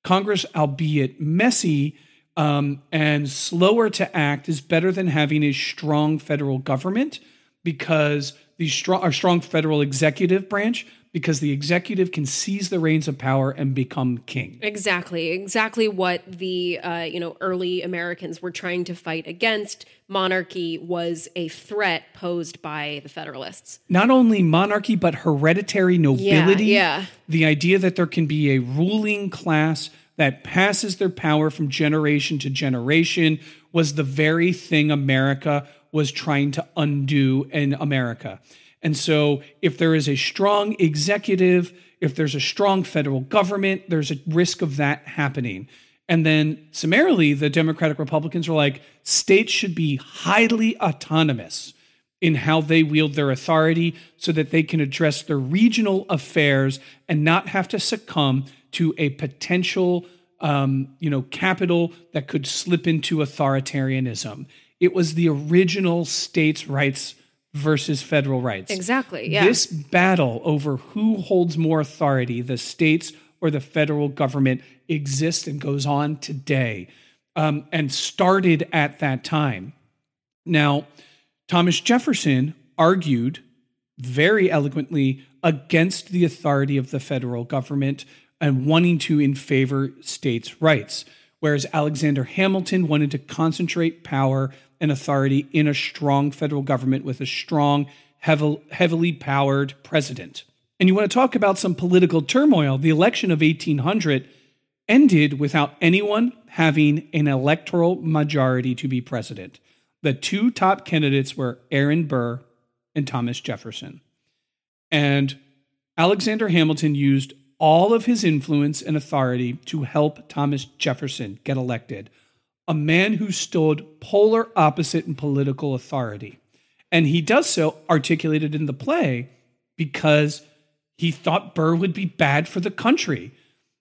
Congress, albeit messy um, and slower to act, is better than having a strong federal government because the strong, our strong federal executive branch, because the executive can seize the reins of power and become king. Exactly, exactly what the uh, you know early Americans were trying to fight against. Monarchy was a threat posed by the Federalists. Not only monarchy, but hereditary nobility. yeah. The idea that there can be a ruling class that passes their power from generation to generation was the very thing America was trying to undo in America. And so, if there is a strong executive, if there's a strong federal government, there's a risk of that happening. And then, summarily, the Democratic Republicans are like, states should be highly autonomous in how they wield their authority so that they can address their regional affairs and not have to succumb to a potential um, you know capital that could slip into authoritarianism it was the original states rights versus federal rights Exactly. Yeah. this battle over who holds more authority, the states or the federal government, exists and goes on today um, and started at that time. Now, Thomas Jefferson argued very eloquently against the authority of the federal government and wanting to in favor states' rights. whereas Alexander Hamilton wanted to concentrate power and authority in a strong federal government with a strong, heavily powered president. And you want to talk about some political turmoil. The election of 1800 ended without anyone having an electoral majority to be president. The two top candidates were Aaron Burr and Thomas Jefferson. And Alexander Hamilton used all of his influence and authority to help Thomas Jefferson get elected, a man who stood polar opposite in political authority. And he does so articulated in the play because he thought Burr would be bad for the country.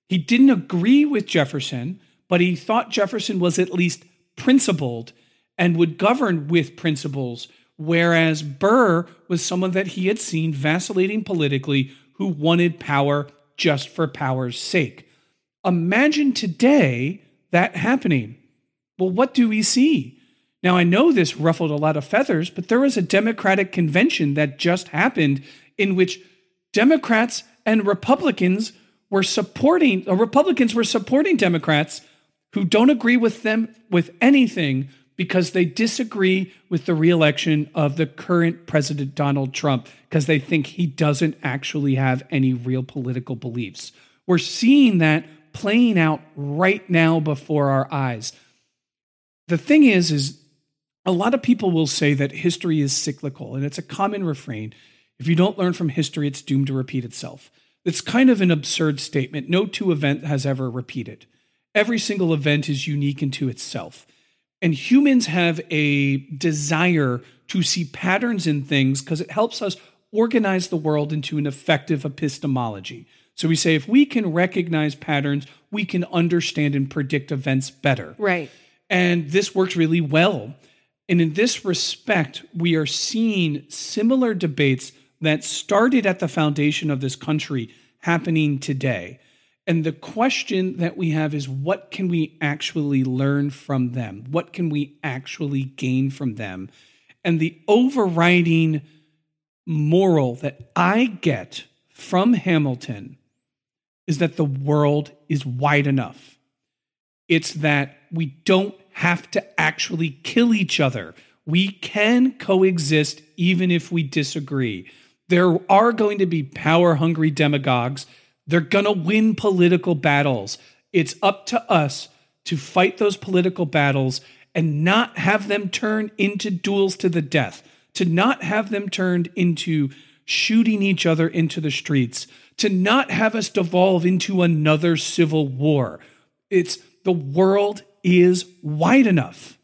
He didn't agree with Jefferson, but he thought Jefferson was at least principled and would govern with principles, whereas Burr was someone that he had seen vacillating politically who wanted power just for power's sake. Imagine today that happening. Well, what do we see? Now, I know this ruffled a lot of feathers, but there was a Democratic convention that just happened in which Democrats and Republicans were supporting, uh, Republicans were supporting Democrats who don't agree with them with anything because they disagree with the reelection of the current president, Donald Trump, because they think he doesn't actually have any real political beliefs. We're seeing that playing out right now before our eyes. The thing is, is a lot of people will say that history is cyclical, and it's a common refrain. If you don't learn from history, it's doomed to repeat itself. It's kind of an absurd statement. No two event has ever repeated. Every single event is unique into itself. And humans have a desire to see patterns in things because it helps us organize the world into an effective epistemology. So we say if we can recognize patterns, we can understand and predict events better. Right. And this works really well. And in this respect, we are seeing similar debates that started at the foundation of this country happening today. And the question that we have is what can we actually learn from them? What can we actually gain from them? And the overriding moral that I get from Hamilton is that the world is wide enough. It's that we don't have to actually kill each other. We can coexist even if we disagree. There are going to be power hungry demagogues they're going to win political battles. It's up to us to fight those political battles and not have them turn into duels to the death, to not have them turned into shooting each other into the streets, to not have us devolve into another civil war. It's the world is wide enough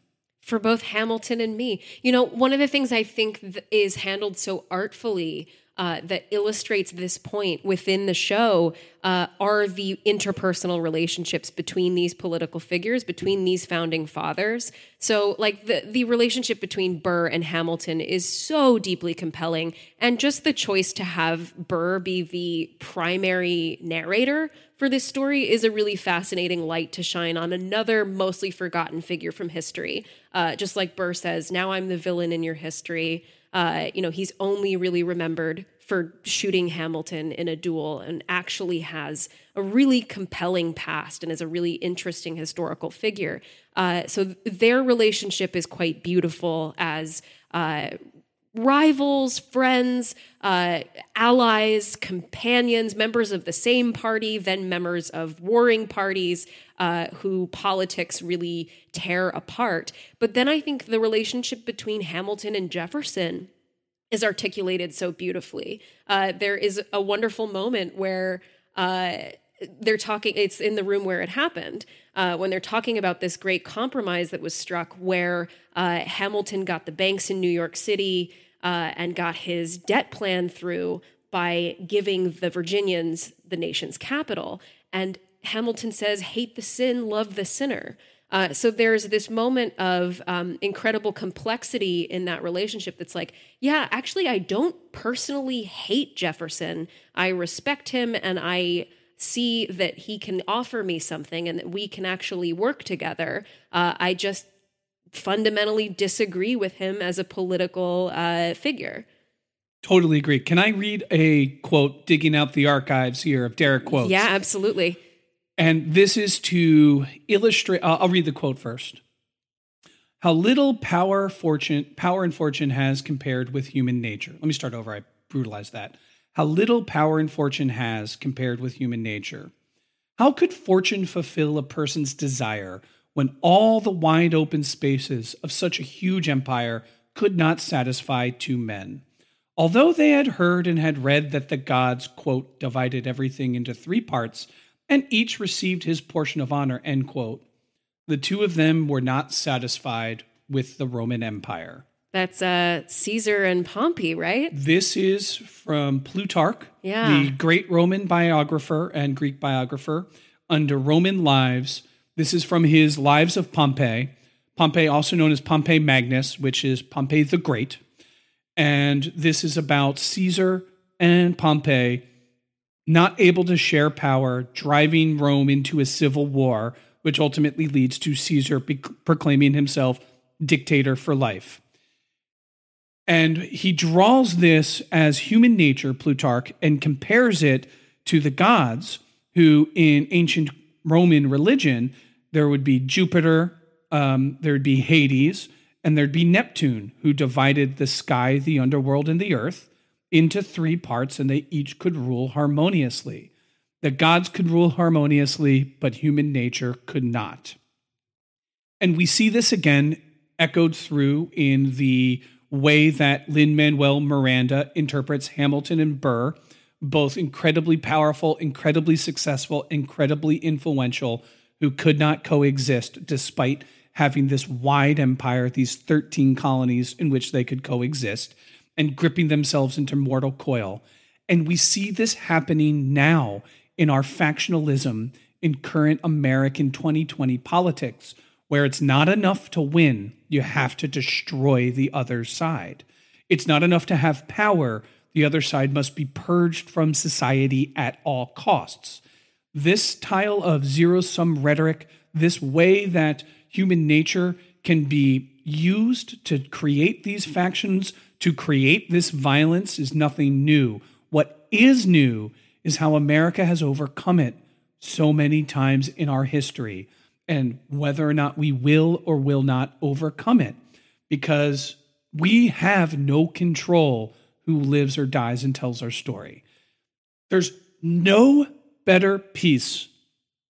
for both Hamilton and me. You know, one of the things I think is handled so artfully uh, that illustrates this point within the show uh, are the interpersonal relationships between these political figures, between these founding fathers. So, like the the relationship between Burr and Hamilton is so deeply compelling, and just the choice to have Burr be the primary narrator for this story is a really fascinating light to shine on another mostly forgotten figure from history. Uh, just like Burr says, "Now I'm the villain in your history." Uh, you know, he's only really remembered for shooting Hamilton in a duel and actually has a really compelling past and is a really interesting historical figure. Uh, so th- their relationship is quite beautiful as uh, rivals, friends, uh, allies, companions, members of the same party, then members of warring parties uh, who politics really tear apart. But then I think the relationship between Hamilton and Jefferson is articulated so beautifully. Uh, there is a wonderful moment where uh, they're talking, it's in the room where it happened, uh, when they're talking about this great compromise that was struck where uh, Hamilton got the banks in New York City uh, and got his debt plan through by giving the Virginians the nation's capital. And Hamilton says, hate the sin, love the sinner. Uh, so there's this moment of um, incredible complexity in that relationship that's like, yeah, actually, I don't personally hate Jefferson. I respect him and I see that he can offer me something and that we can actually work together. Uh, I just fundamentally disagree with him as a political uh, figure. Totally agree. Can I read a quote digging out the archives here of Derek quotes? Yeah, absolutely. And this is to illustrate, uh, I'll read the quote first. How little power, fortune, power and fortune has compared with human nature. Let me start over. I brutalized that. How little power and fortune has compared with human nature. How could fortune fulfill a person's desire when all the wide open spaces of such a huge empire could not satisfy two men? Although they had heard and had read that the gods, quote, divided everything into three parts, and each received his portion of honor, end quote, the two of them were not satisfied with the Roman Empire. That's uh, Caesar and Pompey, right? This is from Plutarch, Yeah. the great Roman biographer and Greek biographer, under Roman Lives. This is from his Lives of Pompey. Pompey, also known as Pompey Magnus, which is Pompey the Great. And this is about Caesar and Pompey not able to share power, driving Rome into a civil war, which ultimately leads to Caesar be- proclaiming himself dictator for life. And he draws this as human nature, Plutarch, and compares it to the gods, who in ancient Roman religion, there would be Jupiter, um, there would be Hades, and there'd be Neptune, who divided the sky, the underworld, and the earth into three parts, and they each could rule harmoniously. The gods could rule harmoniously, but human nature could not. And we see this again echoed through in the way that Lin Manuel Miranda interprets Hamilton and Burr, both incredibly powerful, incredibly successful, incredibly influential, who could not coexist despite having this wide empire, these 13 colonies in which they could coexist, and gripping themselves into mortal coil. And we see this happening now in our factionalism in current American 2020 politics, where it's not enough to win, you have to destroy the other side. It's not enough to have power, the other side must be purged from society at all costs. This style of zero sum rhetoric, this way that human nature can be used to create these factions, to create this violence, is nothing new. What is new is how America has overcome it so many times in our history, and whether or not we will or will not overcome it, because we have no control who lives or dies and tells our story. There's no better piece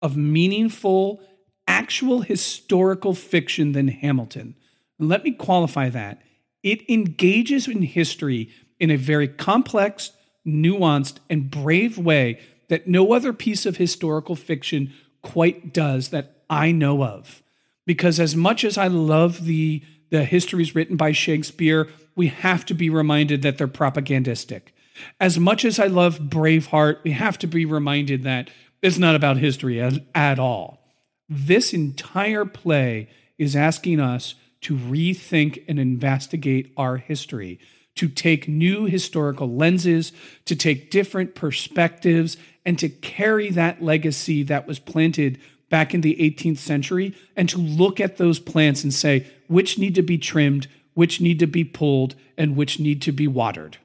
of meaningful, actual historical fiction than Hamilton. And let me qualify that. It engages in history in a very complex, nuanced, and brave way that no other piece of historical fiction quite does that I know of. Because as much as I love the, the histories written by Shakespeare, we have to be reminded that they're propagandistic. As much as I love Braveheart, we have to be reminded that it's not about history at, at all. This entire play is asking us to rethink and investigate our history, to take new historical lenses, to take different perspectives, and to carry that legacy that was planted back in the 18th century and to look at those plants and say which need to be trimmed, which need to be pulled, and which need to be watered.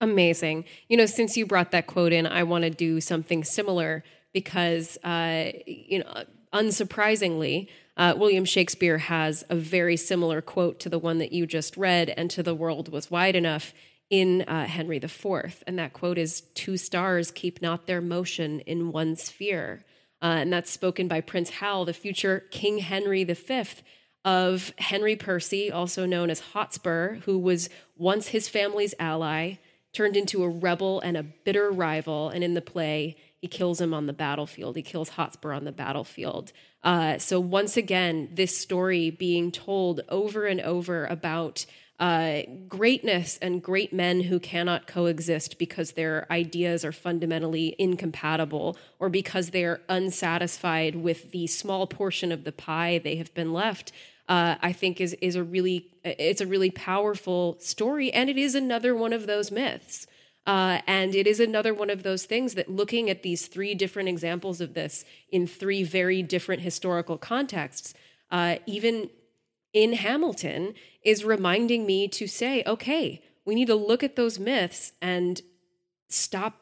Amazing. You know, since you brought that quote in, I want to do something similar because, uh, you know, unsurprisingly, uh, William Shakespeare has a very similar quote to the one that you just read, and to the world was wide enough in uh, Henry IV. And that quote is Two stars keep not their motion in one sphere. Uh, and that's spoken by Prince Hal, the future King Henry V of Henry Percy, also known as Hotspur, who was once his family's ally, turned into a rebel and a bitter rival. And in the play, he kills him on the battlefield. He kills Hotspur on the battlefield. Uh, so, once again, this story being told over and over about uh, greatness and great men who cannot coexist because their ideas are fundamentally incompatible or because they're unsatisfied with the small portion of the pie they have been left. Uh, I think is is a really it's a really powerful story, and it is another one of those myths. Uh, and it is another one of those things that looking at these three different examples of this in three very different historical contexts, uh, even in Hamilton, is reminding me to say, okay, we need to look at those myths and stop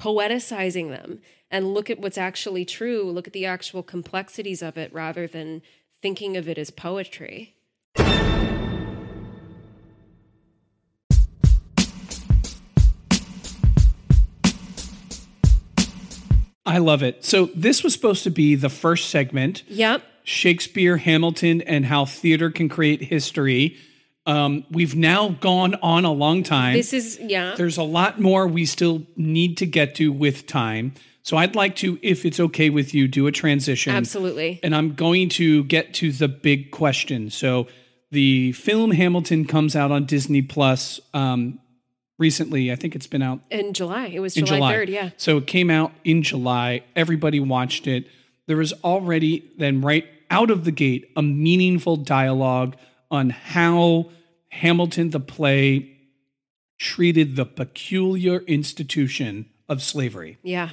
poeticizing them and look at what's actually true, look at the actual complexities of it rather than thinking of it as poetry. I love it. So this was supposed to be the first segment. Yep. Shakespeare, Hamilton, and how theater can create history. Um, we've now gone on a long time. This is yeah. There's a lot more we still need to get to with time. So I'd like to, if it's okay with you, do a transition. Absolutely. And I'm going to get to the big question. So the film Hamilton comes out on Disney Plus um, recently. I think it's been out In July. It was July, July. 3rd, yeah. So it came out in July. Everybody watched it. There was already then right out of the gate a meaningful dialogue on how Hamilton the play treated the peculiar institution of slavery. Yeah.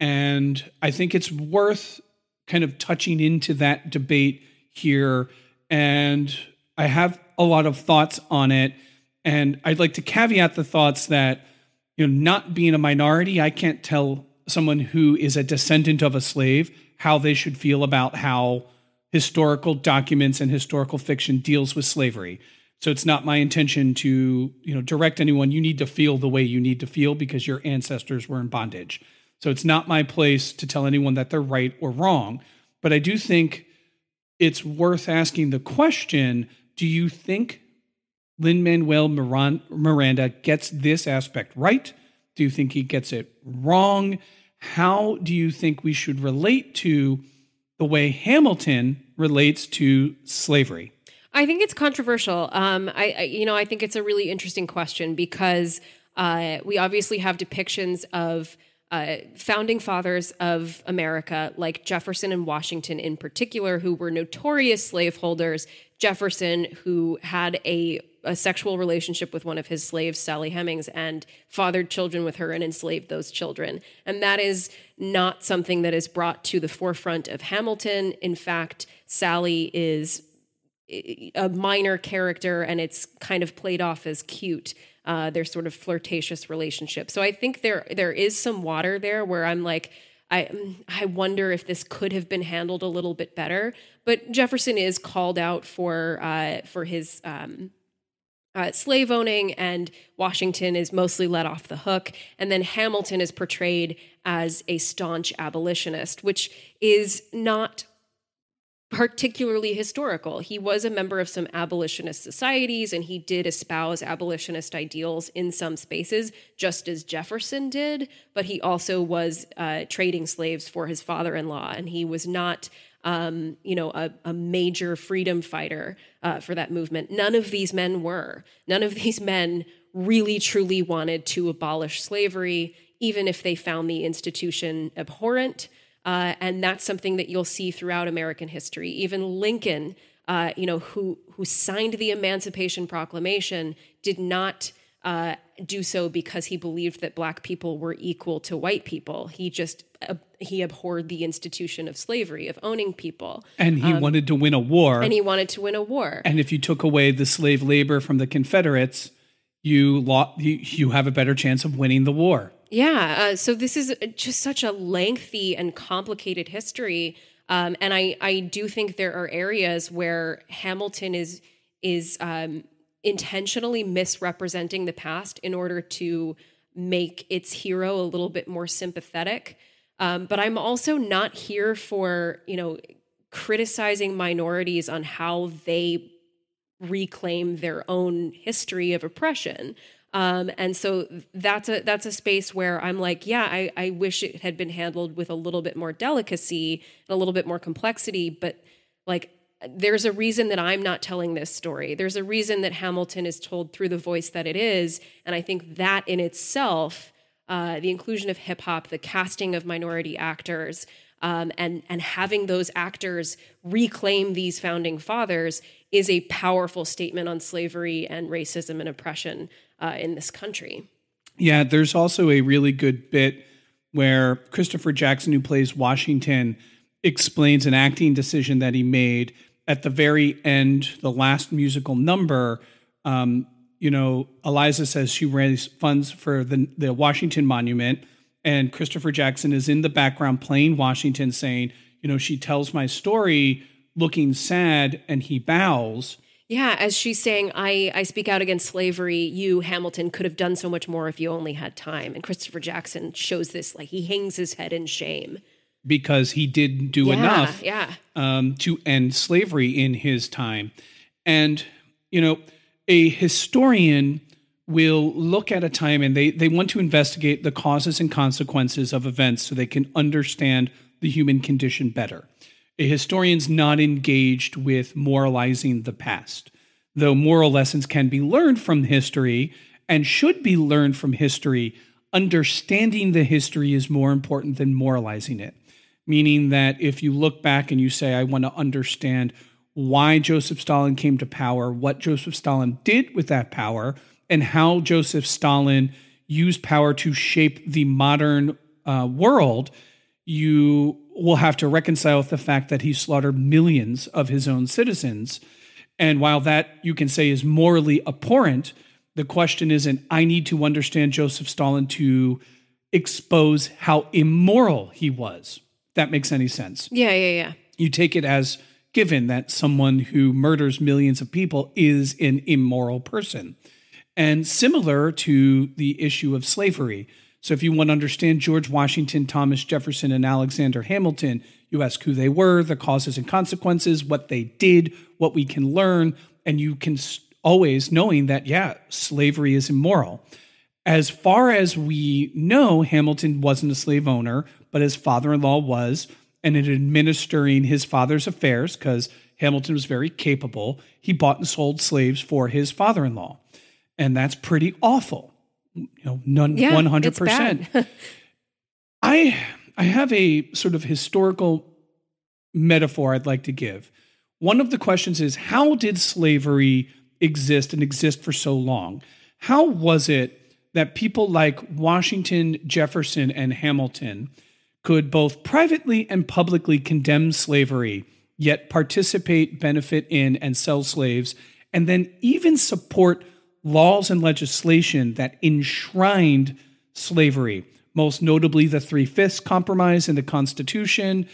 And I think it's worth kind of touching into that debate here. And I have a lot of thoughts on it. And I'd like to caveat the thoughts that, you know, not being a minority, I can't tell someone who is a descendant of a slave how they should feel about how historical documents and historical fiction deals with slavery. So it's not my intention to, you know, direct anyone. You need to feel the way you need to feel because your ancestors were in bondage. So it's not my place to tell anyone that they're right or wrong. But I do think it's worth asking the question do you think Lin Manuel Miranda gets this aspect right? Do you think he gets it wrong? How do you think we should relate to the way Hamilton relates to slavery? I think it's controversial. Um, I, I, you know, I think it's a really interesting question because uh, we obviously have depictions of uh, founding fathers of America, like Jefferson and Washington in particular, who were notorious slaveholders. Jefferson, who had a, a sexual relationship with one of his slaves, Sally Hemings, and fathered children with her and enslaved those children. And that is not something that is brought to the forefront of Hamilton. In fact, Sally is a minor character and it's kind of played off as cute uh, their sort of flirtatious relationship. So I think there there is some water there where I'm like, I I wonder if this could have been handled a little bit better. But Jefferson is called out for uh, for his. Um, uh, slave owning, and Washington is mostly let off the hook. And then Hamilton is portrayed as a staunch abolitionist, which is not particularly historical. He was a member of some abolitionist societies and he did espouse abolitionist ideals in some spaces, just as Jefferson did, but he also was uh, trading slaves for his father in law and he was not. Um, you know, a, a, major freedom fighter uh, for that movement. None of these men were. None of these men really truly wanted to abolish slavery, even if they found the institution abhorrent. Uh, and that's something that you'll see throughout American history. Even Lincoln, uh, you know, who who signed the Emancipation Proclamation, did not uh, do so because he believed that black people were equal to white people. He just uh, he abhorred the institution of slavery, of owning people, and he um, wanted to win a war. And he wanted to win a war. And if you took away the slave labor from the Confederates, you, lo- you you have a better chance of winning the war. Yeah. Uh, so this is just such a lengthy and complicated history. Um, and I, I do think there are areas where Hamilton is is um, intentionally misrepresenting the past in order to make its hero a little bit more sympathetic. Um, but I'm also not here for you know criticizing minorities on how they reclaim their own history of oppression. Um, and so that's a that's a space where I'm like, yeah, I, I wish it had been handled with a little bit more delicacy and a little bit more complexity. But like, there's a reason that I'm not telling this story. There's a reason that Hamilton is told through the voice that it is, and I think that in itself, uh, the inclusion of hip hop, the casting of minority actors, um, and and having those actors reclaim these founding fathers is a powerful statement on slavery and racism and oppression uh, in this country. Yeah, there's also a really good bit where Christopher Jackson, who plays Washington, explains an acting decision that he made at the very end, the last musical number. Um, you know, Eliza says she raised funds for the, the Washington Monument, and Christopher Jackson is in the background playing Washington, saying, you know, she tells my story looking sad, and he bows. Yeah, as she's saying, I, I speak out against slavery. You, Hamilton, could have done so much more if you only had time. And Christopher Jackson shows this, like he hangs his head in shame. Because he didn't do yeah, enough Yeah. um, to end slavery in his time. And, you know, a historian will look at a time and they, they want to investigate the causes and consequences of events so they can understand the human condition better. A historian's not engaged with moralizing the past, though moral lessons can be learned from history and should be learned from history. Understanding the history is more important than moralizing it, meaning that if you look back and you say, I want to understand why Joseph Stalin came to power, what Joseph Stalin did with that power, and how Joseph Stalin used power to shape the modern uh, world, you will have to reconcile with the fact that he slaughtered millions of his own citizens. And while that you can say is morally abhorrent, the question isn't, I need to understand Joseph Stalin to expose how immoral he was. That makes any sense. Yeah, yeah, yeah. You take it as given that someone who murders millions of people is an immoral person. And similar to the issue of slavery. So if you want to understand George Washington, Thomas Jefferson, and Alexander Hamilton, you ask who they were, the causes and consequences, what they did, what we can learn, and you can always knowing that, yeah, slavery is immoral. As far as we know, Hamilton wasn't a slave owner, but his father in law was. And in administering his father's affairs, because Hamilton was very capable, he bought and sold slaves for his father in law and that's pretty awful. You know, none one hundred percent. I I have a sort of historical metaphor I'd like to give. One of the questions is how did slavery exist and exist for so long? How was it that people like Washington, Jefferson, and Hamilton could both privately and publicly condemn slavery, yet participate, benefit in, and sell slaves, and then even support laws and legislation that enshrined slavery, most notably the Three Fifths Compromise in the Constitution,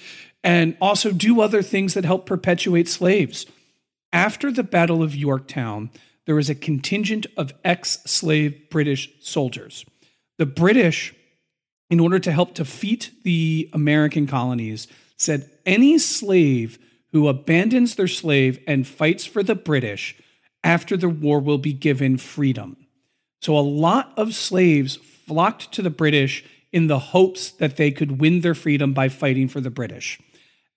and also do other things that help perpetuate slaves. After the Battle of Yorktown, there was a contingent of ex slave British soldiers. The British, in order to help defeat the American colonies, said any slave who abandons their slave and fights for the British after the war will be given freedom. So a lot of slaves flocked to the British in the hopes that they could win their freedom by fighting for the British.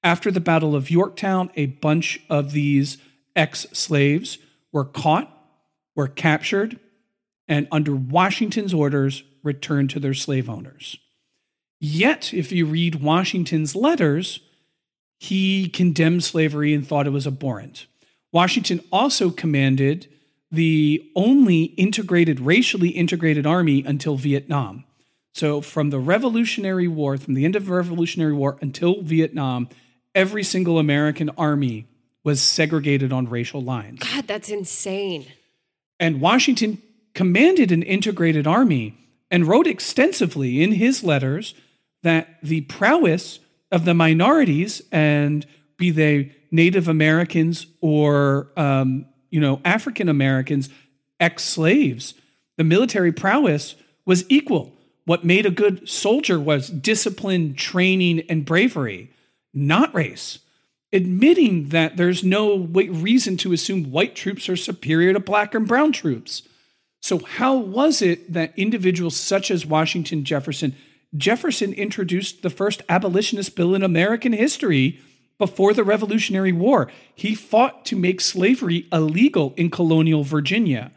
After the Battle of Yorktown, a bunch of these ex slaves were caught, were captured, and under Washington's orders returned to their slave owners. Yet, if you read Washington's letters, he condemned slavery and thought it was abhorrent. Washington also commanded the only integrated, racially integrated army until Vietnam. So, from the Revolutionary War, from the end of the Revolutionary War until Vietnam, every single American army was segregated on racial lines. God, that's insane. And Washington commanded an integrated army and wrote extensively in his letters that the prowess of the minorities, and be they Native Americans or um, you know African Americans, ex slaves. The military prowess was equal. What made a good soldier was discipline, training, and bravery, not race. Admitting that there's no reason to assume white troops are superior to black and brown troops. So, how was it that individuals such as Washington Jefferson, Jefferson introduced the first abolitionist bill in American history before the Revolutionary War. He fought to make slavery illegal in colonial Virginia,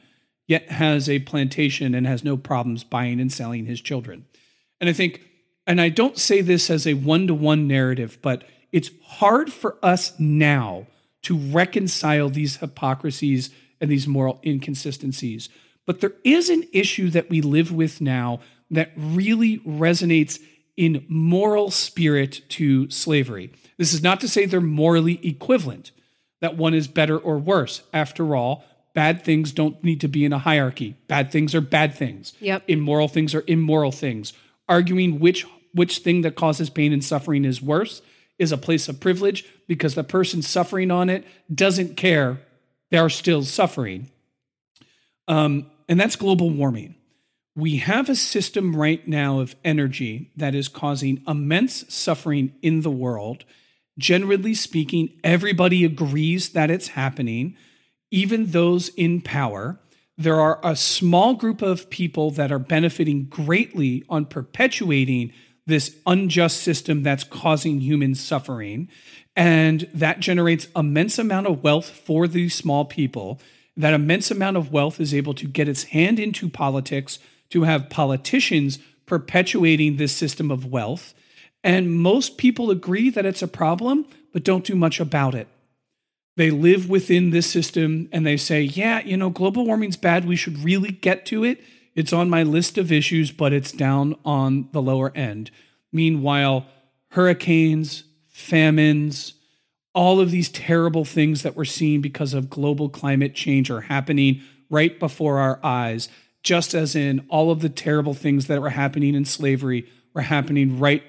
yet has a plantation and has no problems buying and selling his children. And I think, and I don't say this as a one to one narrative, but it's hard for us now to reconcile these hypocrisies and these moral inconsistencies. But there is an issue that we live with now that really resonates in moral spirit to slavery. This is not to say they're morally equivalent, that one is better or worse. After all, bad things don't need to be in a hierarchy. Bad things are bad things. Yep. Immoral things are immoral things. arguing which which thing that causes pain and suffering is worse is a place of privilege because the person suffering on it doesn't care they're still suffering um, and that's global warming we have a system right now of energy that is causing immense suffering in the world. Generally speaking everybody agrees that it's happening even those in power. There are a small group of people that are benefiting greatly on perpetuating this unjust system that's causing human suffering and that generates immense amount of wealth for these small people. That immense amount of wealth is able to get its hand into politics to have politicians perpetuating this system of wealth and most people agree that it's a problem but don't do much about it they live within this system and they say, yeah, you know, global warming's bad. We should really get to it. It's on my list of issues, but it's down on the lower end. Meanwhile, hurricanes, famines, all of these terrible things that we're seeing because of global climate change are happening right before our eyes, just as in all of the terrible things that were happening in slavery were happening right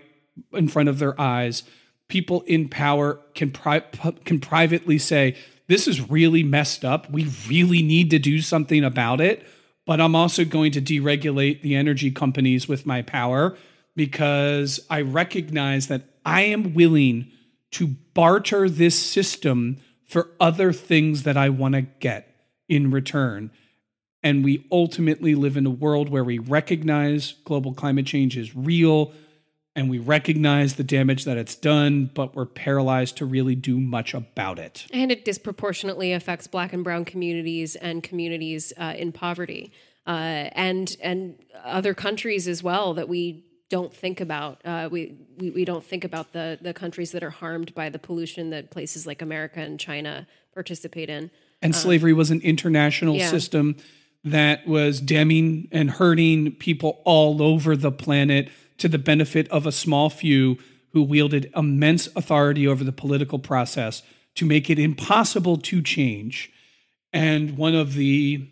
in front of their eyes people in power can pri- can privately say this is really messed up. We really need to do something about it. But I'm also going to deregulate the energy companies with my power because I recognize that I am willing to barter this system for other things that I want to get in return. And we ultimately live in a world where we recognize global climate change is real and we recognize the damage that it's done, but we're paralyzed to really do much about it. And it disproportionately affects Black and Brown communities and communities uh, in poverty, uh, and and other countries as well that we don't think about. Uh, we, we we don't think about the the countries that are harmed by the pollution that places like America and China participate in. And um, slavery was an international yeah. system that was damning and hurting people all over the planet to the benefit of a small few who wielded immense authority over the political process to make it impossible to change. And one of the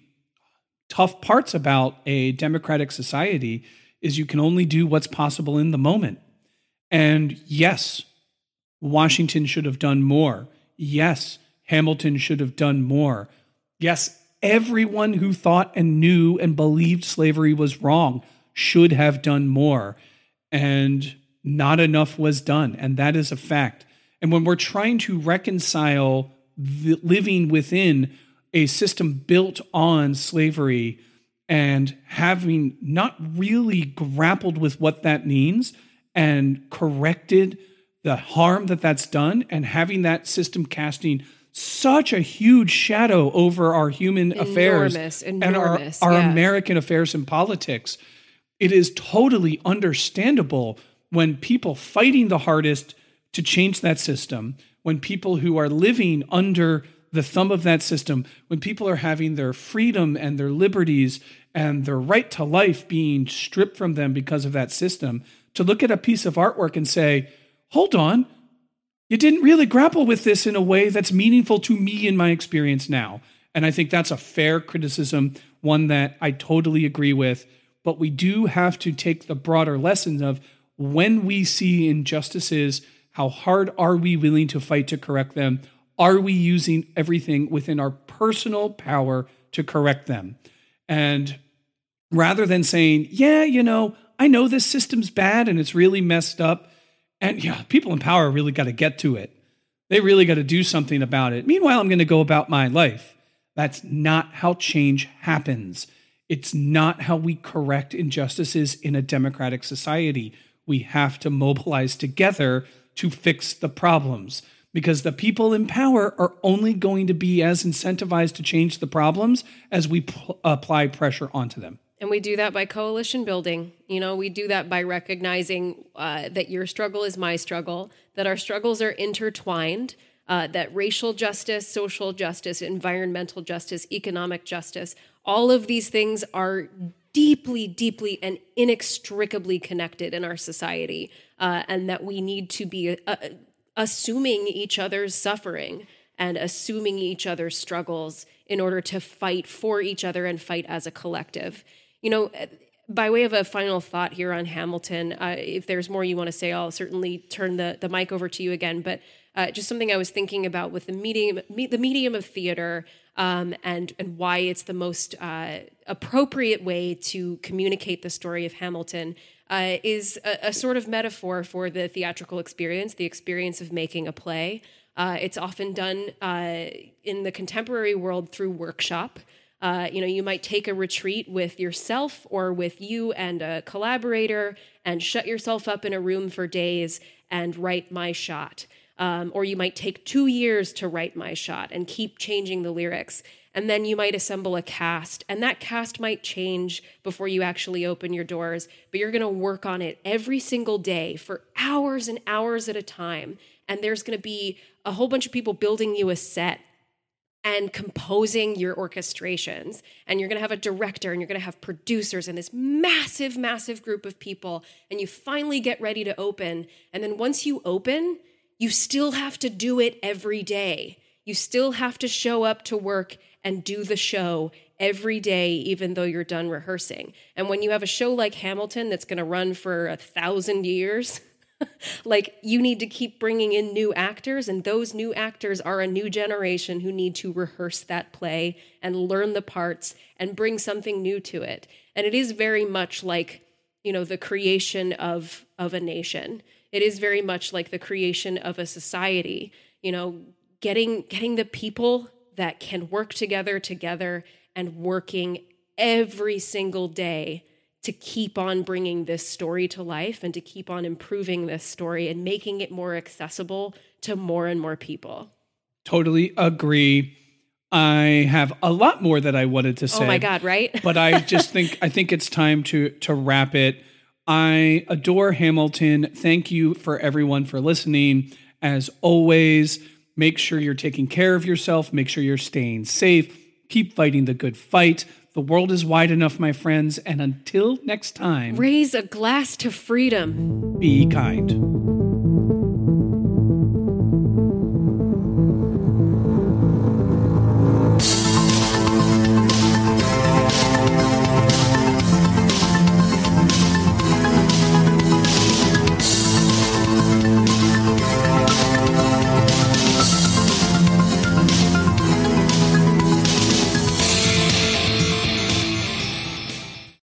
tough parts about a democratic society is you can only do what's possible in the moment. And yes, Washington should have done more. Yes, Hamilton should have done more. Yes, everyone who thought and knew and believed slavery was wrong should have done more and not enough was done. And that is a fact. And when we're trying to reconcile living within a system built on slavery and having not really grappled with what that means and corrected the harm that that's done and having that system casting such a huge shadow over our human enormous, affairs enormous, and our, our yeah. American affairs and politics it is totally understandable when people fighting the hardest to change that system, when people who are living under the thumb of that system, when people are having their freedom and their liberties and their right to life being stripped from them because of that system, to look at a piece of artwork and say, hold on, you didn't really grapple with this in a way that's meaningful to me in my experience now. And I think that's a fair criticism, one that I totally agree with but we do have to take the broader lessons of when we see injustices, how hard are we willing to fight to correct them? Are we using everything within our personal power to correct them? And rather than saying, yeah, you know, I know this system's bad and it's really messed up. And yeah, people in power really got to get to it. They really got to do something about it. Meanwhile, I'm going to go about my life. That's not how change happens. It's not how we correct injustices in a democratic society. We have to mobilize together to fix the problems because the people in power are only going to be as incentivized to change the problems as we apply pressure onto them. And we do that by coalition building. You know, we do that by recognizing uh, that your struggle is my struggle, that our struggles are intertwined, uh, that racial justice, social justice, environmental justice, economic justice all of these things are deeply, deeply, and inextricably connected in our society, uh, and that we need to be uh, assuming each other's suffering and assuming each other's struggles in order to fight for each other and fight as a collective. You know, by way of a final thought here on Hamilton, uh, if there's more you want to say, I'll certainly turn the, the mic over to you again. But uh, just something I was thinking about with the medium, me, the medium of theater, um, and and why it's the most uh, appropriate way to communicate the story of Hamilton uh, is a, a, sort of metaphor for the theatrical experience, the experience of making a play. Uh, it's often done uh, in the contemporary world through workshop. Uh, you know, you might take a retreat with yourself or with you and a collaborator and shut yourself up in a room for days and write my shot. Um, or you might take two years to write my shot and keep changing the lyrics. And then you might assemble a cast, and that cast might change before you actually open your doors, but you're gonna work on it every single day for hours and hours at a time. And there's gonna be a whole bunch of people building you a set and composing your orchestrations. And you're going to have a director and you're going to have producers and this massive, massive group of people. And you finally get ready to open. And then once you open, you still have to do it every day. You still have to show up to work and do the show every day, even though you're done rehearsing. And when you have a show like Hamilton that's going to run for a thousand years, like you need to keep bringing in new actors and those new actors are a new generation who need to rehearse that play and learn the parts and bring something new to it. And it is very much like you know the creation of of a nation. It is very much like the creation of a society you know getting getting the people that can work together together and working every single day to keep on bringing this story to life and to keep on improving this story and making it more accessible to more and more people. Totally agree. I have a lot more that I wanted to say. Oh my god, right? but I just think I think it's time to to wrap it. I adore Hamilton. Thank you for everyone for listening. As always, make sure you're taking care of yourself, make sure you're staying safe, keep fighting the good fight. The world is wide enough, my friends, and until next time, raise a glass to freedom. Be kind.